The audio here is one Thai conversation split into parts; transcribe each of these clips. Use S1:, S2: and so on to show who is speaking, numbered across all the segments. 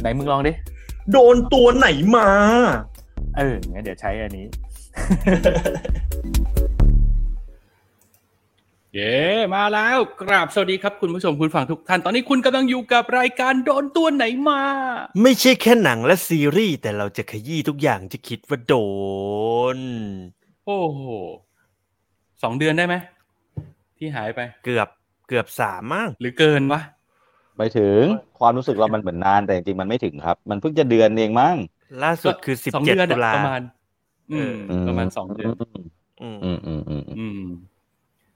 S1: ไหนมึงลองดิ
S2: โดนตัวไหนมา
S1: เอองั้นเดี๋ยวใช้อันนี้ เย้มาแล้วกราบสวัสดีครับคุณผู้ชมคุณฟังทุกท่าน ตอนนี้คุณกำลังอยู่กับรายการโดนตัวไหนมา
S3: ไม่ใช่แค่หนังและซีรีส์แต่เราจะขยี้ทุกอย่างจะคิดว่าโดน
S1: โอ้โหสองเดือนได้ไหมที่หายไป
S3: เกือบเกือบสามมั้ง
S1: หรือเกินวะ
S2: ไปถึงความรู้สึกเรามันเหมือนนานแต่จริงๆมันไม่ถึงครับ มันเพิ่งจะเดือนเองมั้ง
S3: ล่าสุดคือสิบ
S1: สอง
S3: เจ็ด
S1: เดือน
S3: ตุ
S1: อะ
S3: ลา
S1: ประมาณ อืม ประมาณสองเดือน
S3: อืม
S2: อืมอืมอืมอืม
S1: อืม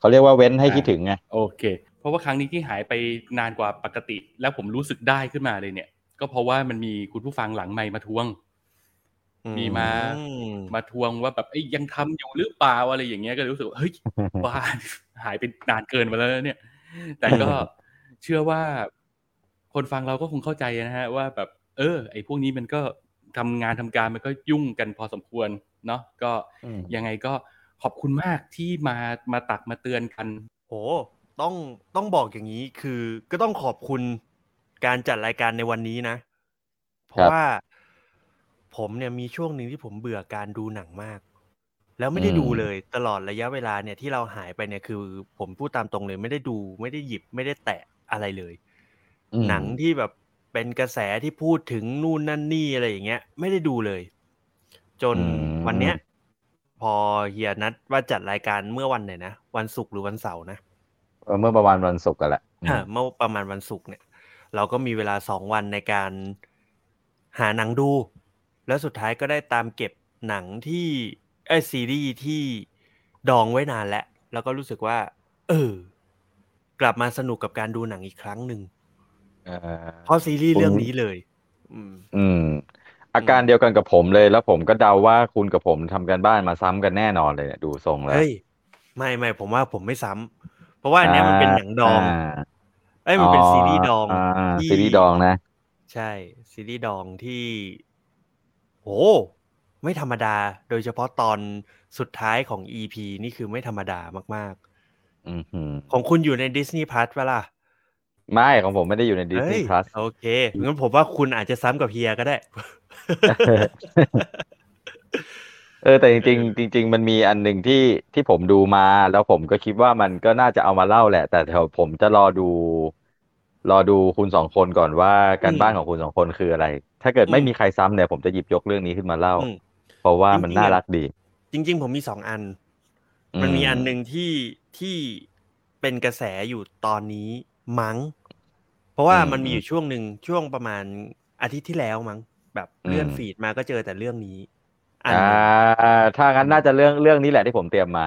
S2: เขาเรียกว่าเว้นให้คิดถึงไง
S1: โอเค เพราะว่าครั้งนี้ที่หายไปนานกว่าปกติ แล้วผมรู้สึกได้ขึ้นมาเลยเนี่ย ก็เพราะว่ามันมีคุณผู้ฟังหลังไมค์มาทวง มีมา
S3: อืม
S1: มาทวงว่าแบบเอ้ยยังทำอยู่หรือเปล่าอะไรอย่างเงี้ยก็เลยรู้สึกว่าเฮ้ยบ้าหายไปนานเกินไปแล้วนะเนี่ย แต่ก็เชื่อว่า คนฟังเราก็คงเข้าใจนะฮะว่าแบบเออ ไอ้พวกนี้มันก็ทำงานทำการมันก็ยุ่งกันพอสมควรเนาะก็
S2: อืม
S1: ยังไงก็ขอบคุณมากที่มามาตักมาเตือนกัน
S3: โหต้องต้องบอกอย่างนี้คือก็ต้องขอบคุณการจัดรายการในวันนี้นะ เพราะว่าผมเนี่ยมีช่วงหนึ่งที่ผมเบื่อการดูหนังมาก แล้วไม่ได้ดูเลยตลอดระยะเวลาเนี่ยที่เราหายไปเนี่ยคือ ผมพูดตามตรงเลย ไม่ได้ดูไม่ได้หยิบไม่ได้แตะอะไรเลย
S2: อืม
S3: หนังที่แบบเป็นกระแสที่พูดถึงนู่นนั่นนี่อะไรอย่างเงี้ย ไม่ได้ดูเลย จน
S2: อืม
S3: วันเนี้ย พอเฮียนัดว่าจัดรายการเมื่อวันไหนนะวันศุกร์หรือวันเสาร์นะ
S2: เออเมื่อประมาณวันศุกร์กันแหละ
S3: อ่าเมื่อประมาณวันศุกร์เนี่ย เราก็มีเวลาสองวันในการหาหนังดู แล้วสุดท้ายก็ได้ตามเก็บหนังที่ไอยซีรีส์ที่ดองไว้นานแล้ว แล้วก็รู้สึกว่า เออ กลับมาสนุกกับการดูหนังอีกครั้งหนึ่ง
S2: เออ
S3: เพราะซีรีส์เรื่องนี้เลยอืม
S2: อืม อาการเดียวกันกับผมเลย แล้วผมก็เดาว่าคุณกับผมทำกันบ้านมาซ้ำกันแน่นอนเลยเนี่ยดูทรงแล้ว
S3: เฮ้ยไม่ไม่ผมว่าผมไม่ซ้ำเพราะว่าอันเนี้ยมันเป็นหนังดองาเอ้ยมันเป็นซีรีส์ดองาที่
S2: ซีรีส์ดองนะ
S3: ใช่ ซีรีส์ดองที่โหไม่ธรรมดา โดยเฉพาะตอนสุดท้ายของ EP นี่คือไม่ธรรมดามาก
S2: อือหือ
S3: ๆของคุณอยู่ใน Disney Plus ปะล่ะ
S2: ไม่ของผมไม่ได้อยู่ใน
S3: เฮ้
S2: Disney
S3: ย
S2: Plus
S3: โอเคงั้นผมว่าคุณอาจจะซ้ำกับเฮียก็ได้
S2: เออแต่จริงๆจริง ๆ มันมีอันหนึ่งที่ที่ผมดูมา แล้วผมก็คิดว่ามันก็น่าจะเอามาเล่าแหละ แต่เดี๋ยวผมจะรอดู รอดูคุณสองคนก่อนว่าการ
S3: อืม
S2: บ้านของคุณสองคนคืออะไร ถ้าเกิดไม่
S3: อืม
S2: มีใครซ้ำเนี่ยผมจะหยิบยกเรื่องนี้ขึ้นมาเล่า
S3: อืม
S2: เพราะว่ามัน
S3: จริงๆ
S2: น่า
S3: อะ
S2: รักดี
S3: จริง ๆ ผมมีสองอันมันมีอันหนึ่งที่ที่เป็นกระแสอยู่ตอนนี้มั้งเพ ราะว่า
S2: อืม
S3: มันมีอยู่ช่วงหนึ่งช่วงประมาณอาทิตย์ที่แล้วมั้งแบบเลื่อน
S2: อืม
S3: ฟีดมาก็เจอแต่เรื่องนี้อัน
S2: อ่า
S3: หนึ่ง
S2: ถ้างั้นน่าจะเรื่องเรื่องนี้แหละที่ผมเตรียมมา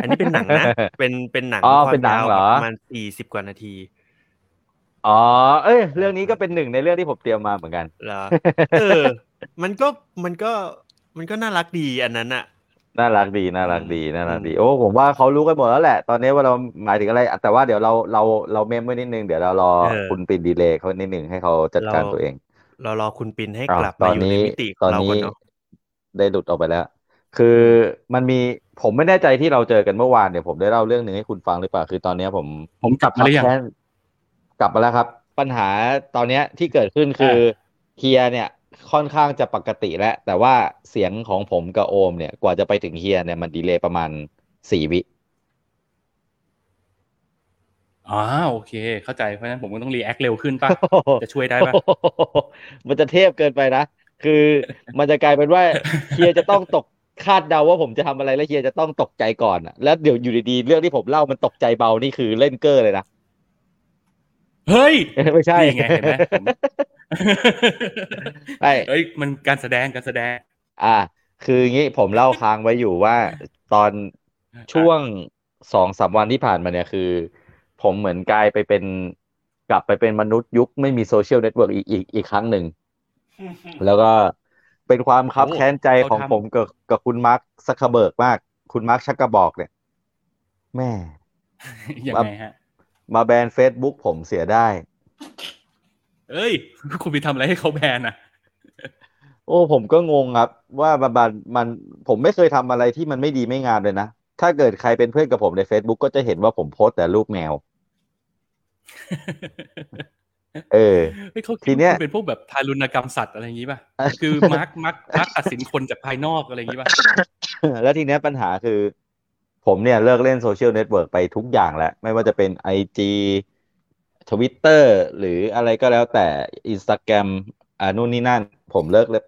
S3: อันนี้เป็นหนังนะเป็นเป็นหนัง
S2: อ๋อ
S3: ความ
S2: เป็นหนัง
S3: ยาว
S2: เหรอ
S3: ประมาณสี่สิบกว่านาที
S2: อ๋อเอ้ยเรื่องนี้ก็เป็นหนึ่งในเรื่องที่ผมเตรียมมาเหมือนกัน
S3: เหรอเออ มันก็มันก็มันก็น่ารักดีอันนั้นอะ
S2: น่ารักดีน่ารักดี
S3: อืม
S2: น่ารักดี
S3: อืม
S2: โอ้ผมว่าเขารู้กันหมดแล้วแหละ ตอนนี้ว่าเราหมายถึงอะไร แต่ว่าเดี๋ยวเราเราเราเมมไว้นิดนึงเดี๋ยวเรารอคุณปินดีเลย์เขานิดนึงให้เขาจัดการตัวเอง
S3: เรารอคุณปินให้
S2: อ้าว
S3: กลับ
S2: ต
S3: มา
S2: อน
S3: อยู่ใน
S2: นี้
S3: มิติข
S2: ต
S3: อ
S2: องน
S3: เราก่อน
S2: นี้
S3: เนาะ
S2: ได้หลุดออกไปแล้ว คือมันมีผมไม่แน่ใจที่เราเจอกันเมื่อวานเนี่ยผมได้เล่าเรื่องหนึ่งให้คุณฟังหรือเปล่าคือตอนเนี้ยผม
S1: ผมกลับมาหรือยัง
S2: แค้นกลับมาแล้วครับ ปัญหาตอนเนี้ยที่เกิดขึ้นคือเฮียเนี่ย ค่อนข้างจะปกติแล้ว แต่ว่าเสียงของผมกับโอมเนี่ยกว่าจะไปถึงเฮียเนี่ยมันดีเลย์ประมาณสี่วิ
S1: อ๋อโอเค เข้าใจเพราะฉะนั้นผมก็ต้อง react เร็วขึ้นป่ะ จะช่วยได้ป่ะ
S2: มันจะเทพเกินไปนะ คือมันจะกลายเป็นว่าเฮียจะต้องตกคาดเดาว่าผมจะทำอะไรแล้วเฮียจะต้องตกใจก่อนอะแล้วเดี๋ยวอยู่ดีๆ เรื่องที่ผมเล่ามันตกใจเบานี่คือเล่นเกินเลยนะ
S1: เฮ้ย
S2: ไม่ใช่
S1: นี่ไงเห็นไหมผม
S2: ใช่
S1: เฮ้ยมันการแสดงการแสดง
S2: อ่า คืออย่างงี้ผมเล่าค้างไว้อยู่ว่าตอนช่วงสองสามวันที่ผ่านมาเนี่ยคือ ผมเหมือนกลายไปเป็นกลับไปเป็นมนุษย์ยุคไม่มี social network อีกอีกอีกครั้งหนึ่ง แล้วก็เป็นความคับ
S1: โอ้
S2: แค้นใจของ
S1: เขาทำ
S2: ผมกับกับคุณมาร์คซักเคอร์เบิร์กมาก คุณมาร์คชักกระบอกเนี่ย แม่
S1: ยังไงฮะ
S2: มาแบนเฟซบุ๊กผมเสียได้
S1: เอ้ย คุณไปทำอะไรให้เขาแบนอะ
S2: โอ้ผมก็งงครับ ว่ามันมันมันผมไม่เคยทำอะไรที่มันไม่ดีไม่งามเลยนะ ถ้าเกิดใครเป็นเพื่อนกับผมใน Facebook ก็จะเห็นว่าผมโพสต์แต่รูปแมว เออ
S1: เฮ้ยเขา
S2: ที
S1: คิด
S2: เนี้ย
S1: ว่าคุณเป็นพวกแบบทารุณกรรมสัตว์อะไรอย่างนี้ป่ะ คือมาร์คมาร์คมาร์คตัดสินคนจากภายนอกอะไรอย่างนี้ป่ะ
S2: แล้วทีเนี้ยปัญหาคือ ผมเนี่ยเลิกเล่น social network ไปทุกอย่างแล้ว ไม่ว่าจะเป็น IG Twitter หรืออะไรก็แล้วแต่ Instagram อ่านู่นนี่นั่น ผมเลิกเล่น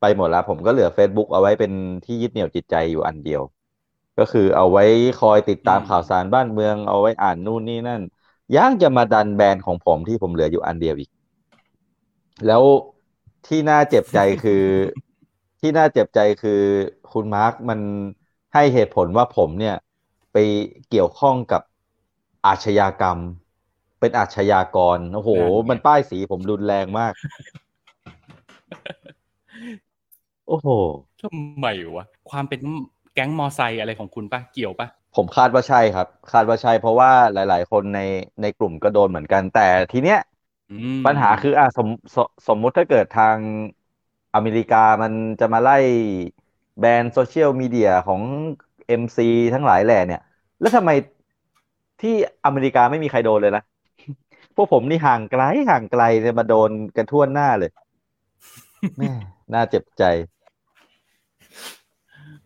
S2: ไปหมดแล้ว ผมก็เหลือ Facebook เอาไว้เป็นที่ยึดเหนี่ยวจิตใจอยู่อันเดียว ก็คือเอาไว้คอยติดตาม
S1: อืม
S2: ข่าวสารบ้านเมืองเอาไว้อ่านนู่นนี่นั่นยังจะมาดันแบรนด์ของผมที่ผมเหลืออยู่อันเดียวอีก แล้วที่น่าเจ็บใจคือ ที่น่าเจ็บใจคือคุณมาร์คมันให้เหตุผลว่าผมเนี่ย ไปเกี่ยวข้องกับอาชญากรรม เป็นอาชญากร โอ้โห
S1: นั่นไง
S2: มันป้ายสีผมรุนแรงมาก โอ้โห
S1: ทำไมวะ ความเป็นแก๊งมอไซค์อะไรของคุณป่ะเกี่ยวป่ะ
S2: ผมคาดว่าใช่ครับ คาดว่าใช่ เพราะว่าหลาย ๆ คนในในกลุ่มก็โดนเหมือนกัน แต่ทีเนี้ย
S1: อืม
S2: ปัญหาคืออะสมสสมมุติถ้าเกิดทางอเมริกามันจะมาไล่แบน social media ของ MC ทั้งหลายแหล่เนี่ย แล้วทำไมที่อเมริกาไม่มีใครโดนเลยล่ะ พวกผมนี่ห่างไกลห่างไกลเนี่ยมาโดนกันทั่วหน้าเลยแม่น่าเจ็บใจ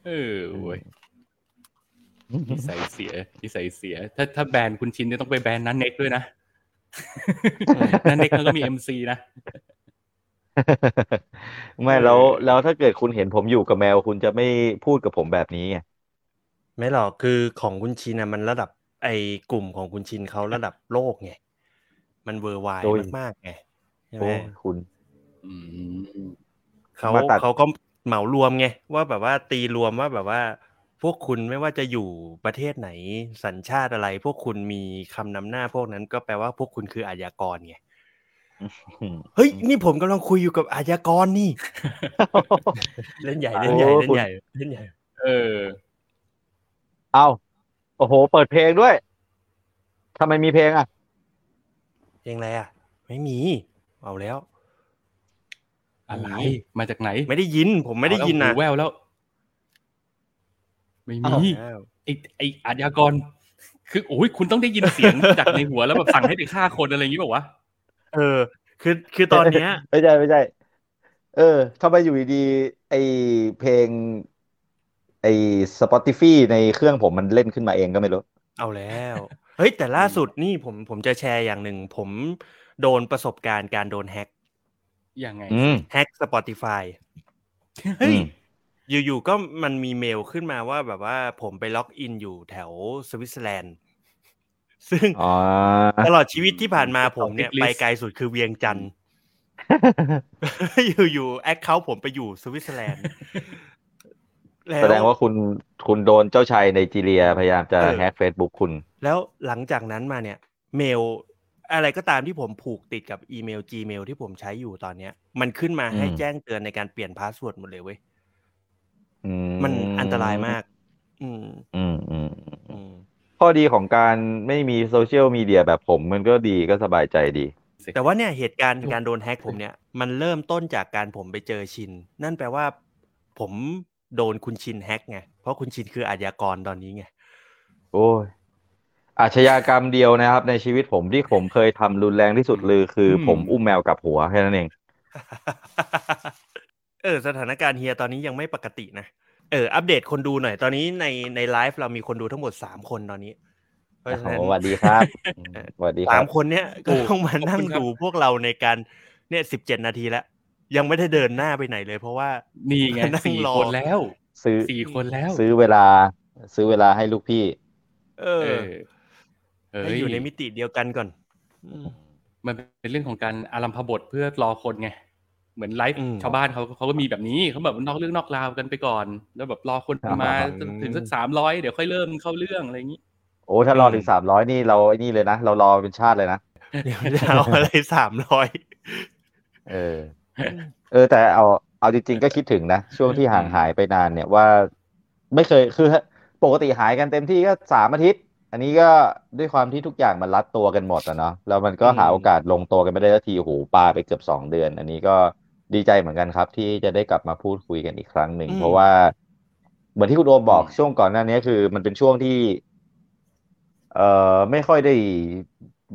S1: เออเว้ยนิสัยเสียนิสัยเสีย ถ้าถ้าแบนคุณชินเนี่ยต้องไปแบนนันเน็กด้วยนะนันเน็กมันก็มีเอ็มซีนะ
S2: ไม่
S1: เออ
S2: แล้วแล้วถ้าเกิดคุณเห็นผมอยู่กับแมวคุณจะไม่พูดกับผมแบบนี้ไง
S3: ไม่หรอกคือของคุณชินนะมันระดับไอ้กลุ่มของคุณชินเขาระดับโลกไง มันเวอร์ไว
S2: โอ้ย
S3: มากๆไงใช่ไหม
S2: โอ้ยคุณ
S1: อืม
S3: เขา
S2: มาตัด
S3: เขาก็เหมารวมไงว่าแบบว่าตีรวมว่าแบบว่า พวกคุณไม่ว่าจะอยู่ประเทศไหนสัญชาติอะไร พวกคุณมีคำนำหน้าพวกนั้นก็แปลว่าพวกคุณคืออาชญากรไงเฮ้ยนี่ผมกำลังคุยอยู่กับอาชญากรนี่เล่นใหญ่เล่นใหญ่
S2: โอ้
S3: เล่น
S2: คุณ
S3: ใหญ่เล่นใหญ่
S1: เออ
S2: เอาโอ้โห เปิดเพลงด้วยทำไมมีเพลงอะ
S3: เพ ลงอะไรอะ ไม่มี เอาแล้ว
S1: อะไร
S3: มี
S1: มาจากไหน
S3: ไม่ได้ยิน ผมไม่ได้ยินนะ
S1: เอาแล้วหูแววแล้ว ไม่
S2: อ้าว
S1: มี
S3: อ้าว
S1: ไอไออาชญากร คือโอ้ยคุณต้องได้ยินเสียงจากในหัวแล้วแบบสั่งให้ไปฆ่าคนอะไรอย่างนี้บอกว่าวะ
S3: เออ คือคือตอนเนี้ย
S2: ไม่ใช่ไม่ใช่เออทำไมอยู่ดีๆไอเพลง ไอ Spotify ในเครื่องผมมันเล่นขึ้นมาเองก็ไม่รู้
S3: เอาแล้ว เฮ้ยแต่ล่าสุดนี่ผมผมจะแชร์อย่างหนึ่ง ผมโดนประสบการณ์การโดนแฮ็ก
S1: ยังไง
S2: อืม
S3: แฮ็ก Spotify
S1: เฮ้ย
S2: อืม
S3: อยู่ๆก็มันมีเมลขึ้นมาว่าแบบว่าผมไป login อยู่แถวสวิตเซอร์แลนด์ ซึ่ง
S2: อ๋อ
S3: ตลอดชีวิตที่ผ่านมาผมเนี่ย
S1: List
S3: ไปไกลสุดคือเวียงจันทร์อยู่ๆ account ผมไปอยู่สวิตเซอร์แลนด์
S2: แสดงว่าคุณคุณโดนเจ้าชายไนจีเรียพยายามจะ
S3: เออ
S2: แฮกเฟซบุ๊กคุณ
S3: แล้วหลังจากนั้นมาเนี่ย เมลอะไรก็ตามที่ผมผูกติดกับอีเมล Gmail ที่ผมใช้อยู่ตอนเนี้ย มันขึ้นมาให้
S2: อืม
S3: แจ้งเตือนในการเปลี่ยน password หมดเลยเว้ย
S2: อื
S3: มันอันตรายมากอืม
S2: อืม อืม
S3: อืม
S2: ข้อดีของการไม่มี social media แบบผมมันก็ดีก็สบายใจดี
S3: แต่ว่าเนี่ยเหตุการณ์การโดนแฮ็กผมเนี่ย มันเริ่มต้นจากการผมไปเจอชิน นั่นแปลว่าผม โดนคุณชินแฮ็กไง เพราะคุณชินคืออาชญากรตอนนี้ไง
S2: โอ้ย อาชญากรรมเดียวนะครับ ในชีวิตผมที่ผมเคยทำรุนแรงที่สุดเลยคืออ
S1: ม
S2: ผมอุ้มแมวกลับหัวแค่นั้นเอง
S3: เออ สถานการณ์เฮียตอนนี้ยังไม่ปกตินะ เออ อัปเดตคนดูหน่อย ตอนนี้ในในไลฟ์เรามีคนดูทั้งหมดสามคนตอนนี้เพราะฉะนั้น
S2: สวัสดีครับสวัสดีค
S3: สา
S2: รั
S3: ม
S2: บ
S3: คนเนี้ยก็ต้องมานั่ง
S1: ขอบคุณครับ
S3: ดูพวกเราในการเนี่ยสิบเจ็ดนาทีแล้ว ยังไม่ได้เดินหน้าไปไหนเลย เพราะว่า
S1: นี่ไง
S3: นั่ง
S1: สี่
S3: รอ
S1: คนแล้ว
S2: ซื้อ
S1: สี่คนแล้ว
S2: ซื้อเวลา ซื้อเวลาให้ลูกพี่
S3: เอ
S1: เอ
S3: อ
S1: อเอ้
S3: ให้
S1: ย
S3: อยู่ในมิติเดียวกันก่อนอืม
S1: มันเป็นเรื่องของการอารัมพบทเพื่อรอคนไงเหมือนไลฟ์
S3: อืม
S1: ชาวบ้านเขาเขาก็มีแบบนี้เขาแบบนอกเรื่องนอกราวกันไปก่อน แล้วแบบรอคนมา
S2: อืม
S1: ถึงสักสามร้อยเดี๋ยวค่อยเริ่มเข้าเรื่องอะไรอย่างนี้
S2: โอ้ถ้ารอถึงสามร้อยนี่เราไอ้นี่เลยนะเรารอเป็นชาติเลยนะ
S3: เดี๋ยวจะเอาอะไรสามร้อย
S2: เออ เออ แต่เอาเอาจริงๆก็คิดถึงนะช่วงที่ห่างหายไปนานเนี่ยว่า ไม่เคยคือปกติหายกันเต็มที่ก็สามอาทิตย์ อันนี้ก็ด้วยความที่ทุกอย่างมันรัดตัวกันหมดอะเนาะแล้วมันก็หาโอกาสลงตัวกันไม่ได้สักทีโอ้โหปาไปเกือบสองเดือน อันนี้ก็ดีใจเหมือนกันครับ ที่จะได้กลับมาพูดคุยกันอีกครั้งหนึ่ง
S3: อืม
S2: เพราะว่าเหมือนที่คุณโอมบอก
S1: อืม
S2: ช่วงก่อนหน้านี้คือ มันเป็นช่วงที่ เอ่อไม่ค่อยได้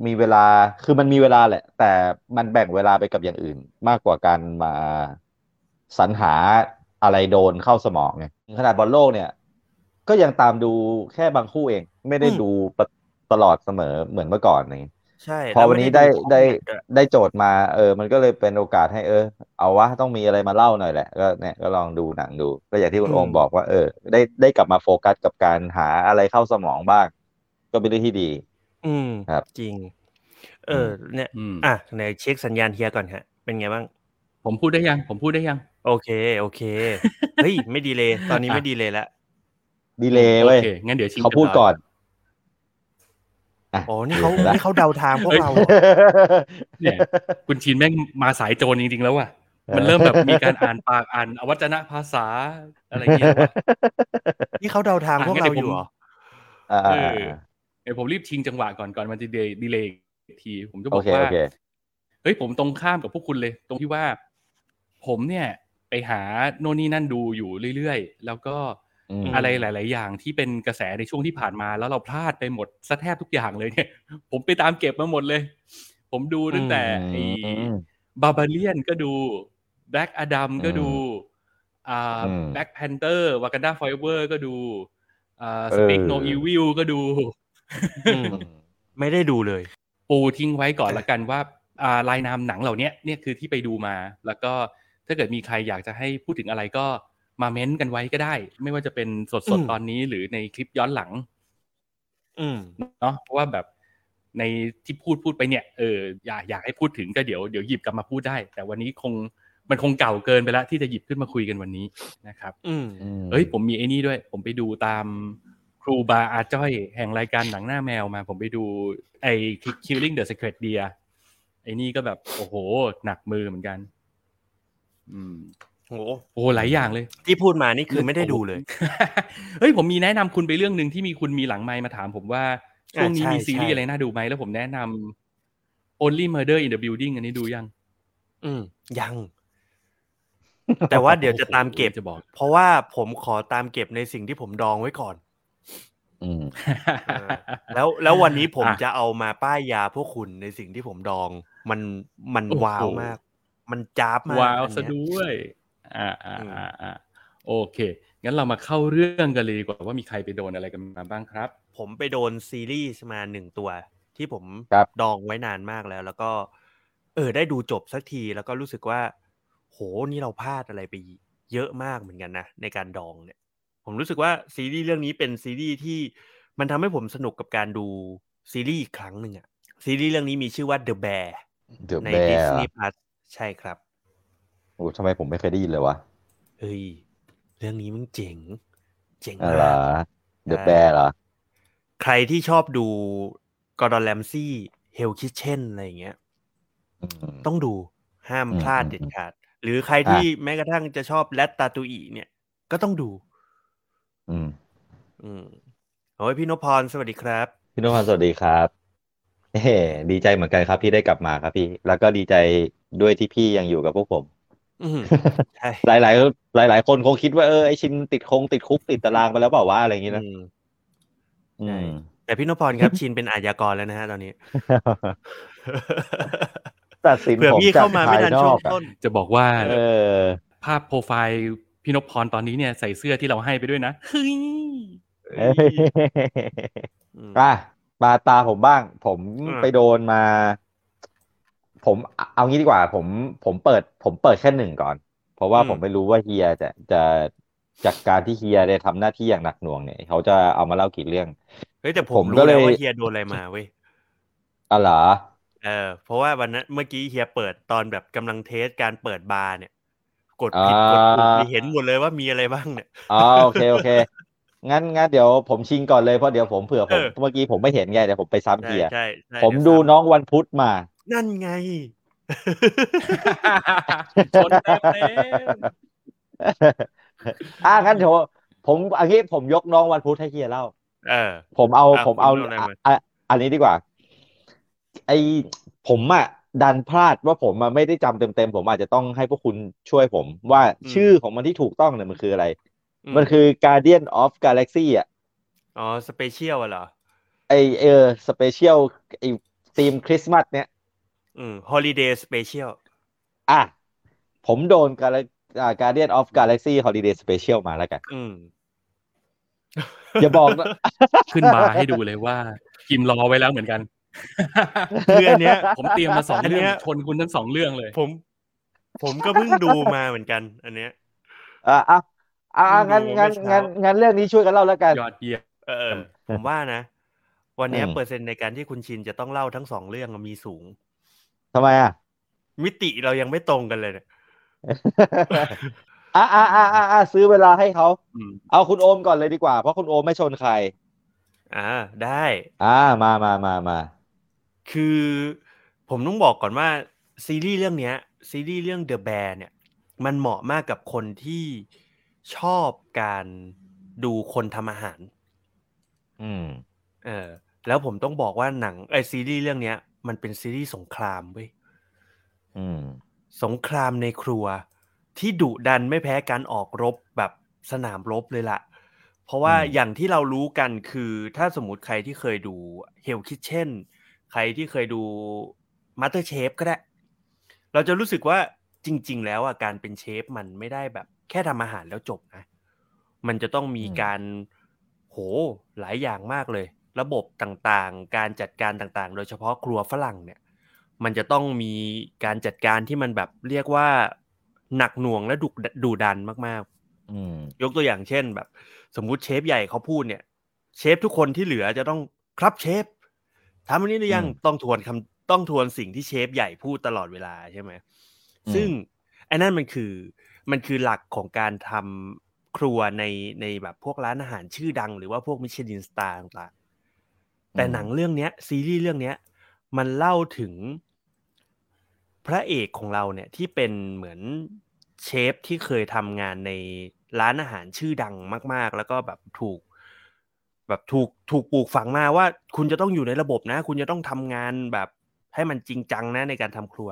S2: มีเวลาคือมันมีเวลาแหละ แต่มันแบ่งเวลาไปกับอย่างอื่น มากกว่าการมาสรรหาอะไรโดนเข้าสมองไงขนาดบอลโลกเนี่ย ก็ยังตามดูแค่บางคู่เอง ไม่ได้
S3: อืม
S2: ดูปะตลอดเสมอเหมือนเมื่อก่อนนี่
S3: ใช่
S2: พอวันนี้ได้
S3: แล้วม่
S2: ได้
S3: ดูของแมตช์อะ
S2: ได้โจทย์มา เออ มันก็เลยเป็นโอกาสให้เออ เอาวะต้องมีอะไรมาเล่าหน่อยแหละ ก็เนี่ยก็ลองดูหนังดู ก็อย่างที่คุณโอมบอกว่า เออ ได้ได้กลับมาโฟกัสกับการหาอะไรเข้าสมองบ้าง ก็เป็นเรื่องที่ดี
S3: อืม
S2: ครับ
S3: จริง เออ เนี่ย
S1: อืม
S3: อะไหนเช็คสัญญาณเฮียก่อนฮะ เป็นไงบ้าง
S1: ผมพูดได้ยัง ผมพูดได้ยัง
S3: โอเค โอเค เฮ้ย ไม่ดีเลย ตอนนี้
S1: อะ
S3: ไม่ดีเลยแล้ว
S2: ดีเลยเว้ย
S1: โอเคงั้นเดี๋ยวชิง
S2: เขาพูดก่อนอะ
S3: อ๋อ นี่เขา
S2: เดี๋ยวนะ
S3: นี่เขาเดาทางพวกเราเหรอ
S1: เนี่ย คุณชินแม่งมาสายโจรจริงๆแล้วว่ะ มันเริ่มแบบมีการอ่านปากอ่านอวัจนภาษาอะไรอย่างเงี้ยว่ะ
S3: นี่เขาเดาทาง
S1: อะ
S3: พวก
S1: งั้น
S3: เรา
S1: เดี๋
S3: อ
S1: ยวผม
S3: ยู่เหรอ
S2: อ่า
S1: เอ
S2: อ่า
S1: อ
S2: อ่า
S1: เดี๋ยวผมรีบชิงจังหวะก่อนก่อนมันจะดีดีเลยทีผมจะบ
S2: โอ
S1: อก
S2: เค
S1: ว่า
S2: โอเค
S1: เฮ้ยผมตรงข้ามกับพวกคุณเลย ตรงที่ว่า ผมเนี่ย ไปหาโน่นนี่นั่นดูอยู่เรื่อยๆ แล้วก็
S2: อืม
S1: อะไรหลาย ๆ อย่างที่เป็นกระแสในช่วงที่ผ่านมา แล้วเราพลาดไปหมดซะแทบทุกอย่างเลยเนี่ย ผมไปตามเก็บมาหมดเลย ผมดูตั้งแต่ไอ้
S2: อืม
S1: บาบาเลียนก็ดูแบล็กอดัมก็ดูอ่า
S2: อืม
S1: แบล็กแพนเตอร์วากันดาไฟเวอร์ก็ดูอ่า
S2: เอ
S1: ส
S2: อ
S1: ปีกโนอีวิลก็ดู
S3: อืม ไม่ได้ดูเลย
S1: ปูทิ้งไว้ก่อนละกันว่าอ่ารายนามหนังเหล่าเนี้ยเนี่ยคือที่ไปดูมา แล้วก็ถ้าเกิดมีใครอยากจะให้พูดถึงอะไรก็มาเม้นต์กันไว้ก็ได้ ไม่ว่าจะเป็นส
S3: อื
S1: ด
S3: ม
S1: ๆตอนนี้หรือในคลิปย้อนหลัง
S3: อืม
S1: เนาะเพราะว่าแบบในที่พูดพูดไปเนี่ยเอออยากอยากให้พูดถึงก็เดี๋ยวเดี๋ยวหยิบกลับมาพูดได้ แต่วันนี้คงมันคงเก่าเกินไปแล้วที่จะหยิบขึ้นมาคุยกันวันนี้นะครับ
S3: อืม
S2: อืม
S1: เอ้ยผมมีไอ้นี่ด้วย ผมไปดูตาม ครูบาอาจ้อย แห่งรายการหนังหน้าแมวมา ผมไปดูไอ้ Killing the Secret Deer ไอ้นี่ก็แบบโอ้โห หนักมือเหมือนกัน อืม
S3: โห
S1: โอ้หลายอย่างเลย
S3: ที่พูดมานี่คือไม่ได้ดูเลย
S1: เฮ้ยผมมีแนะนำคุณไปเรื่องหนึ่งที่มีคุณมีหลังไมค์มาถามผมว่าช่วงนี้
S3: อ่าใช่
S1: มีซีรี
S3: ใช่
S1: ส์อะไรน่าดูไหมแล้วผมแนะนำ Only Murder in the Building อันนี้ดูยัง
S3: อืม ยัง แต่ว่าเดี๋ยวจะตามเก็บ
S1: จะบอก
S3: เพราะว่าผมขอตามเก็บในสิ่งที่ผมดองไว้ก่อน
S2: อืม
S3: เออ แล้วแล้ววันนี้ผม
S1: อะ
S3: จะเอามาป้ายยาพวกคุณในสิ่งที่ผมดอง มันมัน
S1: โอ้โห
S3: ว้าวมาก มันจ้าบมาก
S1: ว้าว
S3: อัน
S1: ซะ
S3: เนี้ย
S1: ด้วยอ่าอ่า
S3: อืม
S1: อ่าอ่าโอเค งั้นเรามาเข้าเรื่องกันเลยดีกว่าว่ามีใครไปโดนอะไรกันมาบ้างครับ
S3: ผมไปโดนซีรีส์มาหนึ่งตัว ที่ผม
S2: ครับ
S3: ดองไว้นานมากแล้ว แล้วก็ เออ ได้ดูจบสักทีแล้วก็รู้สึกว่า โหนี่เราพลาดอะไรไปเยอะมากเหมือนกันนะในการดองเนี่ย ผมรู้สึกว่าซีรีส์เรื่องนี้เป็นซีรีส์ที่มันทำให้ผมสนุกกับการดูซีรีส์อีกครั้งหนึ่งอะซีรีส์เรื่องนี้มีชื่อว่า The Bear
S2: เดี๋ยว
S3: ใน
S2: แบร์
S3: Disney Plus ใช่ครับ
S2: โอ้ทำไมผมไม่เคยได้ยินเลยวะ
S3: เฮ้ยเรื่องนี้มันเจ๋ง เจ๋ง
S2: อะไร
S3: มาก
S2: เดอะแบร์เหรอ
S3: ใครที่ชอบดูกอร์ดอนแลมซี่เฮลคิ t เช่นอะไรอย่างเงี้ย
S2: อืม
S3: ต้องดูห้าม
S2: อืม
S3: พลาด
S2: อืม
S3: เด็ดขาด หรือใครที่แม้กระทั่งจะชอบแรตตาตูอีเนี่ย ก็ต้องดู
S2: อืม
S3: อืมโอ้ยพี่นพพรสวัสดีครับ
S2: พี่นุ่มพันธ์สวัสดีครับเฮ้ดีใจเหมือนกันครับที่ได้กลับมาครับพี่ แล้วก็ดีใจด้วยที่พี่ยังอยู่กับพวกผม
S3: อืมใช่
S2: หลายหลายหลายหลายๆคนคงคิดว่าเออไอชินติดคงติดคุกติดตารางไปแล้วเปล่าวะอะไรอย่างงี้นะ
S3: อืม
S2: อื
S3: ใช่
S2: ม
S3: แต่พี่นพพรครับ ชินเป็นอาญากรแล้วนะฮะตอนนี้
S2: ตัดสิน
S3: เผื่อ
S2: ผม
S3: พี่
S2: จาก
S3: เข้ามาไม่
S2: ภาย
S3: ทัน
S2: น
S3: ช่ว
S2: องกอะ
S3: ต้น
S1: จะบอกว่า
S2: เออ
S1: ภาพโปรไฟล์ พี่นพพรตอนนี้เนี่ยใส่เสื้อที่เราให้ไปด้วยนะเฮ้ย
S2: เอ้ย
S3: อืม
S2: อะมาตาผมบ้าง ผม
S3: อ่า
S2: ไปโดนมา ผมเอางี้ดีกว่า ผมผมเปิด ผมเปิดแค่หนึ่งก่อน เพราะว่าผมไม่รู้ว่าเฮียจะจะจากการที่เฮียได้ทำหน้าที่อย่างหนักหน่วงเนี่ย เขาจะเอามาเล่ากี่เรื่อง
S3: เฮ้ยแต่ผ
S2: ผมม
S3: รู้
S2: ก็เล
S3: แล้ว
S2: ย
S3: ว่าเฮียโดนอะไรมาเว้ย
S2: อ๋อเหรอ
S3: เออเพราะว่าวันนั้นเมื่อกี้เฮียเปิดตอนแบบกำลังเทสการเปิดบาร์เนี่ย กดผิด
S2: อ่า
S3: กดถูกนี่เห็นหมดเลยว่ามีอะไรบ้างเนี่ย
S2: อ๋อโอเคโอเค งั้นงั้นเดี๋ยวผมชิงก่อนเลยเพราะเดี๋ยวผมเผื่อผม
S3: เออ
S2: เมื่อกี้ผมไม่เห็นไงเดี๋ยวผมไปซ้ำ
S3: ใช่
S2: เฮีย
S3: ใช่ใช่
S2: ผม
S3: เยว
S2: ดู
S3: ซ้ำ
S2: น้องวันพุธมา
S3: นั่นไง
S1: ชนเต็มเต็ม
S2: อะงั้นเดี๋ยวผมอันนี้ผมยกน้องวันพุธให้เฮียเล่า
S3: เออ
S2: ผมเอา
S3: อะ
S2: ผมเอา
S3: คุณเล่าอะไรมา
S2: อะอันนี้ดีกว่า ไอผมอะ ดันพลาดว่าผมอะไม่ได้จำเต็มๆผมอาจจะต้องให้พวกคุณช่วยผม ว่าชื่อของมันที่ถูกต้องเนี่ยมันคืออะไร มันคือ Guardian of Galaxy อะ
S3: อ๋อ special เหรอ
S2: ไอเออ special ไอทีมคริสต์มาสเนี่ย
S3: อืม holiday special
S2: อะ ผมโดน Gal- อ่า Guardian of Galaxy Holiday Special มาแล้วกัน
S3: อืม
S2: อย่าบอกนะ
S1: ขึ้นมาให้ดูเลยว่าพิมพ์รอไว้แล้วเหมือนกัน
S3: คืออันเนี้ย
S1: ผมเตรียมมาสอง
S3: อัน
S1: เรื่
S3: เนี้
S1: อง
S3: ย
S1: ชนคุณทั้งสองเรื่องเลย
S3: ผม ผมก็เพิ่งดูมาเหมือนกัน อันเนี้ย
S2: อะอะอะ
S3: เพิ่
S2: งั้น
S3: งดู
S2: งั้น
S3: เมื่อเช้า
S2: งั้นงั้นเรื่องนี้ช่วยกันเล่าแล้วกัน
S1: ยอดเยี่ยม
S3: เออเออผมว่านะ วันเนี้ย
S2: อืม
S3: เปอร์เซ็นต์ในการที่คุณชินจะต้องเล่าทั้งสองเรื่องอะมีสูง
S2: ทำไมอะ
S3: มิติเรายังไม่ตรงกันเลยเนี่ย
S2: อะอะอะอะอะซื้อเวลาให้เขา
S1: อืม
S2: เอาคุณโอมก่อนเลยดีกว่า เพราะคุณโอมไม่ชนใคร
S3: อ่า ได้
S2: อ่า มามามามา
S3: คือผมต้องบอกก่อนว่าซีรีส์เรื่องเนี้ยซีรีส์เรื่อง The Bear เนี่ยมันเหมาะมากกับคนที่ชอบการดูคนทำอาหาร
S2: อืม
S3: เออ แล้วผมต้องบอกว่าหนังไอซีรีส์เรื่องเนี้ย มันเป็นซีรีส์สงครามเว้ย
S2: อืม
S3: สงครามในครัว ที่ดุดันไม่แพ้การออกรบแบบสนามรบเลยล่ะ เพราะว่า
S2: อืม
S3: อย่างที่เรารู้กันคือถ้าสมมติใครที่เคยดู Hell Kitchen ใครที่เคยดู Master Chef ก็ได้ เราจะรู้สึกว่าจริง ๆ แล้วอะการเป็นเชฟมันไม่ได้แบบ แค่ทำอาหารแล้วจบนะมันจะต้องมีการโหหลายอย่างมากเลย ระบบต่างๆ การจัดการต่างๆ โดยเฉพาะครัวฝรั่งเนี่ย มันจะต้องมีการจัดการที่มันแบบเรียกว่าหนักหน่วงและดุดุดันมาก
S2: อืม
S3: ๆยกตัวอย่างเช่นแบบ สมมุติเชฟใหญ่เขาพูดเนี่ย เชฟทุกคนที่เหลือจะต้องครับเชฟ ทำอันนี้หรือยัง
S2: อืม
S3: ต้องทวนคำต้องทวนสิ่งที่เชฟใหญ่พูดตลอดเวลาใช่ไหม
S2: อืม
S3: ซึ่งไอ้นั่นมันคือมันคือหลักของการทำครัวในในแบบพวกร้านอาหารชื่อดัง หรือว่าพวกมิชลินสตาร์ต่างๆ แต่หนังเรื่องเนี้ย ซีรีส์เรื่องเนี้ย มันเล่าถึงพระเอกของเราเนี่ยที่เป็นเหมือนเชฟที่เคยทำงานในร้านอาหารชื่อดังมาก ๆ แล้วก็แบบถูก แบบถูกถูกปลูกฝังมาว่า คุณจะต้องอยู่ในระบบนะ คุณจะต้องทำงานแบบให้มันจริงจังนะในการทำครัว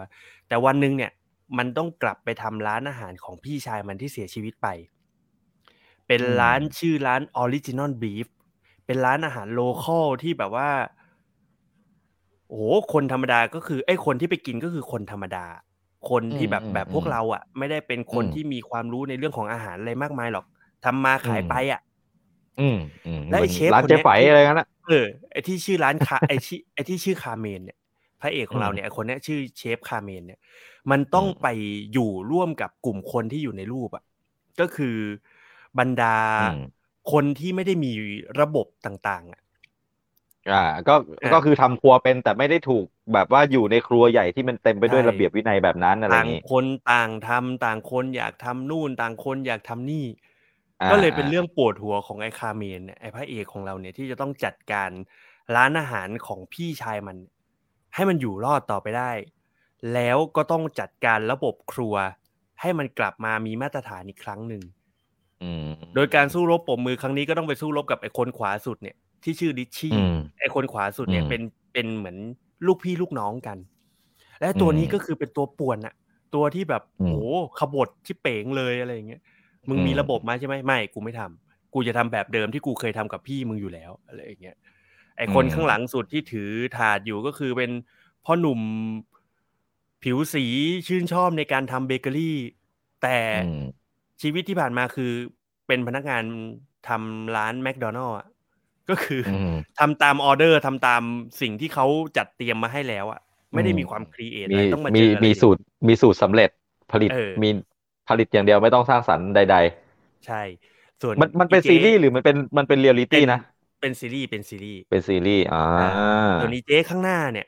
S3: แต่วันหนึ่งเนี่ยมันต้องกลับไปทำร้านอาหารของพี่ชายมันที่เสียชีวิตไป เป็น
S2: อืม
S3: ร้านชื่อร้าน Original Beef เป็นร้านอาหารโลคอลที่แบบว่า โอ้โหคนธรรมดาก็คือไอ้คนที่ไปกินก็คือคนธรรมดา คนที่แบบ
S2: อืม
S3: แบบพวก
S2: อืม
S3: เราอะ ไม่ได้เป็นคน
S2: อืม
S3: ที่มีความรู้ในเรื่องของอาหารอะไรมากมายหรอกทำมาขาย
S2: อืม
S3: ไปอะ
S2: อืมอืม
S3: และไอ้เชฟ
S2: ร้าน
S3: คน
S2: เจ๊
S3: เนี้ย
S2: ไฝ
S3: ที่
S2: อะไรกันนะ
S3: เออไอที่ชื่อร้านคาไอที่ไอที่ชื่อคาเมนเนี่ยพระเอกของเรา
S2: อืม
S3: เนี่ยไอ้คนเนี้ยชื่อเชฟคาเมนเนี่ย มันต้อง
S2: อืม
S3: ไปอยู่ร่วมกับกลุ่มคนที่อยู่ในรูปอะก็คือบรรดา
S2: อืม
S3: คนที่ไม่ได้มีระบบต่างๆอะ
S2: อ่าก็
S3: อะ
S2: ก็คือทำครัวเป็นแต่ไม่ได้ถูกแบบว่าอยู่ในครัวใหญ่ที่มันเต็มไปด้วย
S3: ใช่
S2: ระเบียบวินัยแบบนั้นอะไรอ
S3: ต่าง
S2: ย่างนี้
S3: คนต่างทำต่างคนอยากทำนู่นต่างคนอยากทำนี่
S2: อ่า
S3: ก็เลยเป็น
S2: อ่า
S3: เรื่องปวดหัวของไอ้คาเมนเนี่ยไอ้พระเอกของเราเนี่ยที่จะต้องจัดการร้านอาหารของพี่ชายมัน ให้มันอยู่รอดต่อไปได้ แล้วก็ต้องจัดการระบบครัว ให้มันกลับมามีมาตรฐานอีกครั้งหนึ่ง
S2: อืม
S3: โดยการสู้รบปมมือครั้งนี้ก็ต้องไปสู้รบกับไอ้คนขวาสุดเนี่ย ที่ชื่อดิชชี่
S2: อืม
S3: ไอ้คนขวาสุดเนี่ย
S2: อืม
S3: เป็นเป็นเหมือนลูกพี่ลูกน้องกัน และตัวนี้
S2: อืม
S3: ก็คือเป็นตัวป่วนอะตัวที่แบบ
S2: อืม
S3: โอ้โหขบฏที่เป๋งเลยอะไรอย่างเงี้ย มึงมี
S2: อืม
S3: ระบบมาใช่ไหมไม่กูไม่ทำกูจะทำแบบเดิมที่กูเคยทำกับพี่มึงอยู่แล้วอะไรอย่างเงี้ยไอคนข้างหลังสุดที่ถือถาดอยู่ก็คือเป็นพ่อหนุ่มผิวสีชื่นชอบในการทำเบเกอรี่ แต่
S2: อืม
S3: ชีวิตที่ผ่านมาคือเป็นพนักงานทำร้านแมคโดนัลล์อะก็คือ
S2: อืม
S3: ทำตามออเดอร์ทำตามสิ่งที่เขาจัดเตรียมมาให้แล้วอะไม่ได้
S2: อืม
S3: มีความครีเอท
S2: มี
S3: อะไรต้องมาเจ
S2: มี
S3: ออะไร
S2: มี
S3: อย่าง
S2: สูตรมีสูตรสำเร็จผลิต
S3: เออ
S2: มี ผลิตอย่างเดียวไม่ต้องสร้างสรรค์ใด
S3: ใช่ ส่วน
S2: ๆมันมันเป็น
S3: อีจ๊
S2: ซีรีส์หรือมันเป็นมันเป็นเรียลลิ
S3: เป็
S2: ตี้
S3: น
S2: นะ
S3: เป็นซีรีส์เป็นซีรีส์
S2: เป็นซีรีส์อ่า
S3: ส่วนนี้เจ๊ข้างหน้าเนี่ย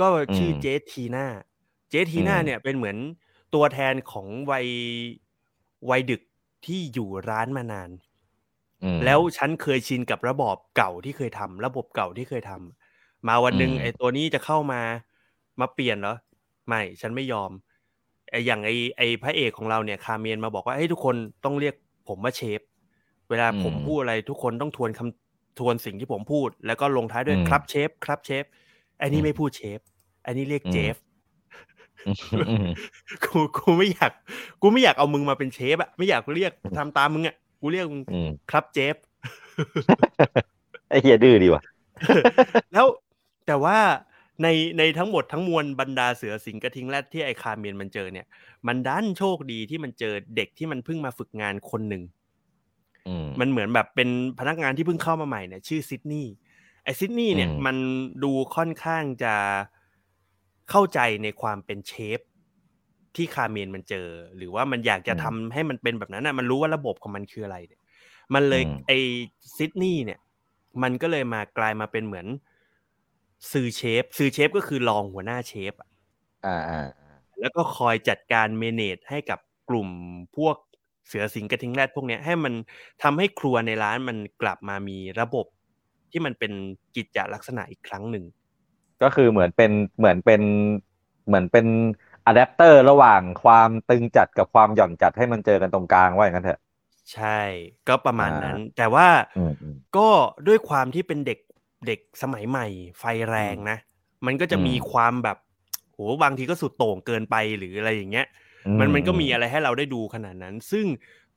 S3: ก็ชื่ออ
S2: ม
S3: เจ๊ทีน่าเจ๊ทีน่า
S2: อืม
S3: เนี่ยเป็นเหมือนตัวแทนของวัยวัยดึกที่อยู่ร้านมานาน
S2: อืม
S3: แล้วฉันเคยชินกับระบอบเก่าที่เคยทำระบบเก่าที่เคยทำมาวันหนึ่ง
S2: อืม
S3: ไอ้ตัวนี้จะเข้ามามาเปลี่ยนเหรอ ไม่ ฉันไม่ยอมไออย่างไอไอพระเอกของเราเนี่ยคาเมนมาบอกว่าเฮ้ยทุกคนต้องเรียกผมว่าเชฟ เวลาผม
S2: อืม
S3: พูดอะไรทุกคนต้องทวนคำทวนสิ่งที่ผมพูด แล้วก็ลงท้ายด้วย
S2: อืม
S3: ครับเชฟครับเชฟไอ้นี่
S2: อืม
S3: ไม่พูดเชฟไอ้นี่เรียก
S2: อืม
S3: เจฟ
S2: อืม
S3: กูกูไม่อยาก กูไม่อยากเอามึงมาเป็นเชฟอะไม่อยากเรียกทำตามมึงอะกูเรียกมึง
S2: อืม
S3: ครับเจฟ
S2: ไอ้เฮียดื้อดีว่ะ
S3: แล้วแต่ว่า ในในทั้งหมดทั้งมวลบรรดาเสือสิงห์กระทิงแรดที่ไอคาเมียนมันเจอเนี่ย มันดันโชคดีที่มันเจอเด็กที่มันเพิ่งมาฝึกงานคนหนึ่ง
S2: อืม
S3: มันเหมือนแบบเป็นพนักงานที่เพิ่งเข้ามาใหม่เนี่ยชื่อซิดนีย์ไอซิดนีย์เนี่ย
S2: อืม
S3: มันดูค่อนข้างจะเข้าใจในความเป็นเชฟที่คาเมนมันเจอ หรือว่ามันอยากจะทำให้มันเป็นแบบนั้นนะมันรู้ว่าระบบของมันคืออะไรเนี่ย มันเลยไอซิดนีย์เนี่ย มันก็เลยมากลายมาเป็นเหมือน ซือเชฟซือเชฟก็คือรองหัวหน้าเชฟอะ
S2: อ่าอ่าอ่า
S3: แล้วก็คอยจัดการเมเนจให้กับกลุ่มพวกเสือสิงห์กระทิงแรดพวกเนี้ยให้มันทำให้ครัวในร้านมันกลับมามีระบบที่มันเป็นกิจจลักษณะอีกครั้งหนึ่ง
S2: ก็คือเหมือนเป็นเหมือนเป็นเหมือนเป็นอะแดปเตอร์ระหว่างความตึงจัดกับความหย่อนจัดให้มันเจอกันตรงกลางว่าอย่างนั้นเถอะ
S3: ใช่ก็ประมาณ
S2: อ่านั้
S3: นั้น แต่ว่า
S2: อืมอืม
S3: ก็ด้วยความที่เป็นเด็ก เด็กสมัยใหม่ ไฟแรงนะ มันก็จะ
S2: อืม
S3: มีความแบบโหบางทีก็สุดโต่งเกินไปหรืออะไรอย่างเงี้ย มันมันก็มีอะไรให้เราได้ดูขนาดนั้น ซึ่ง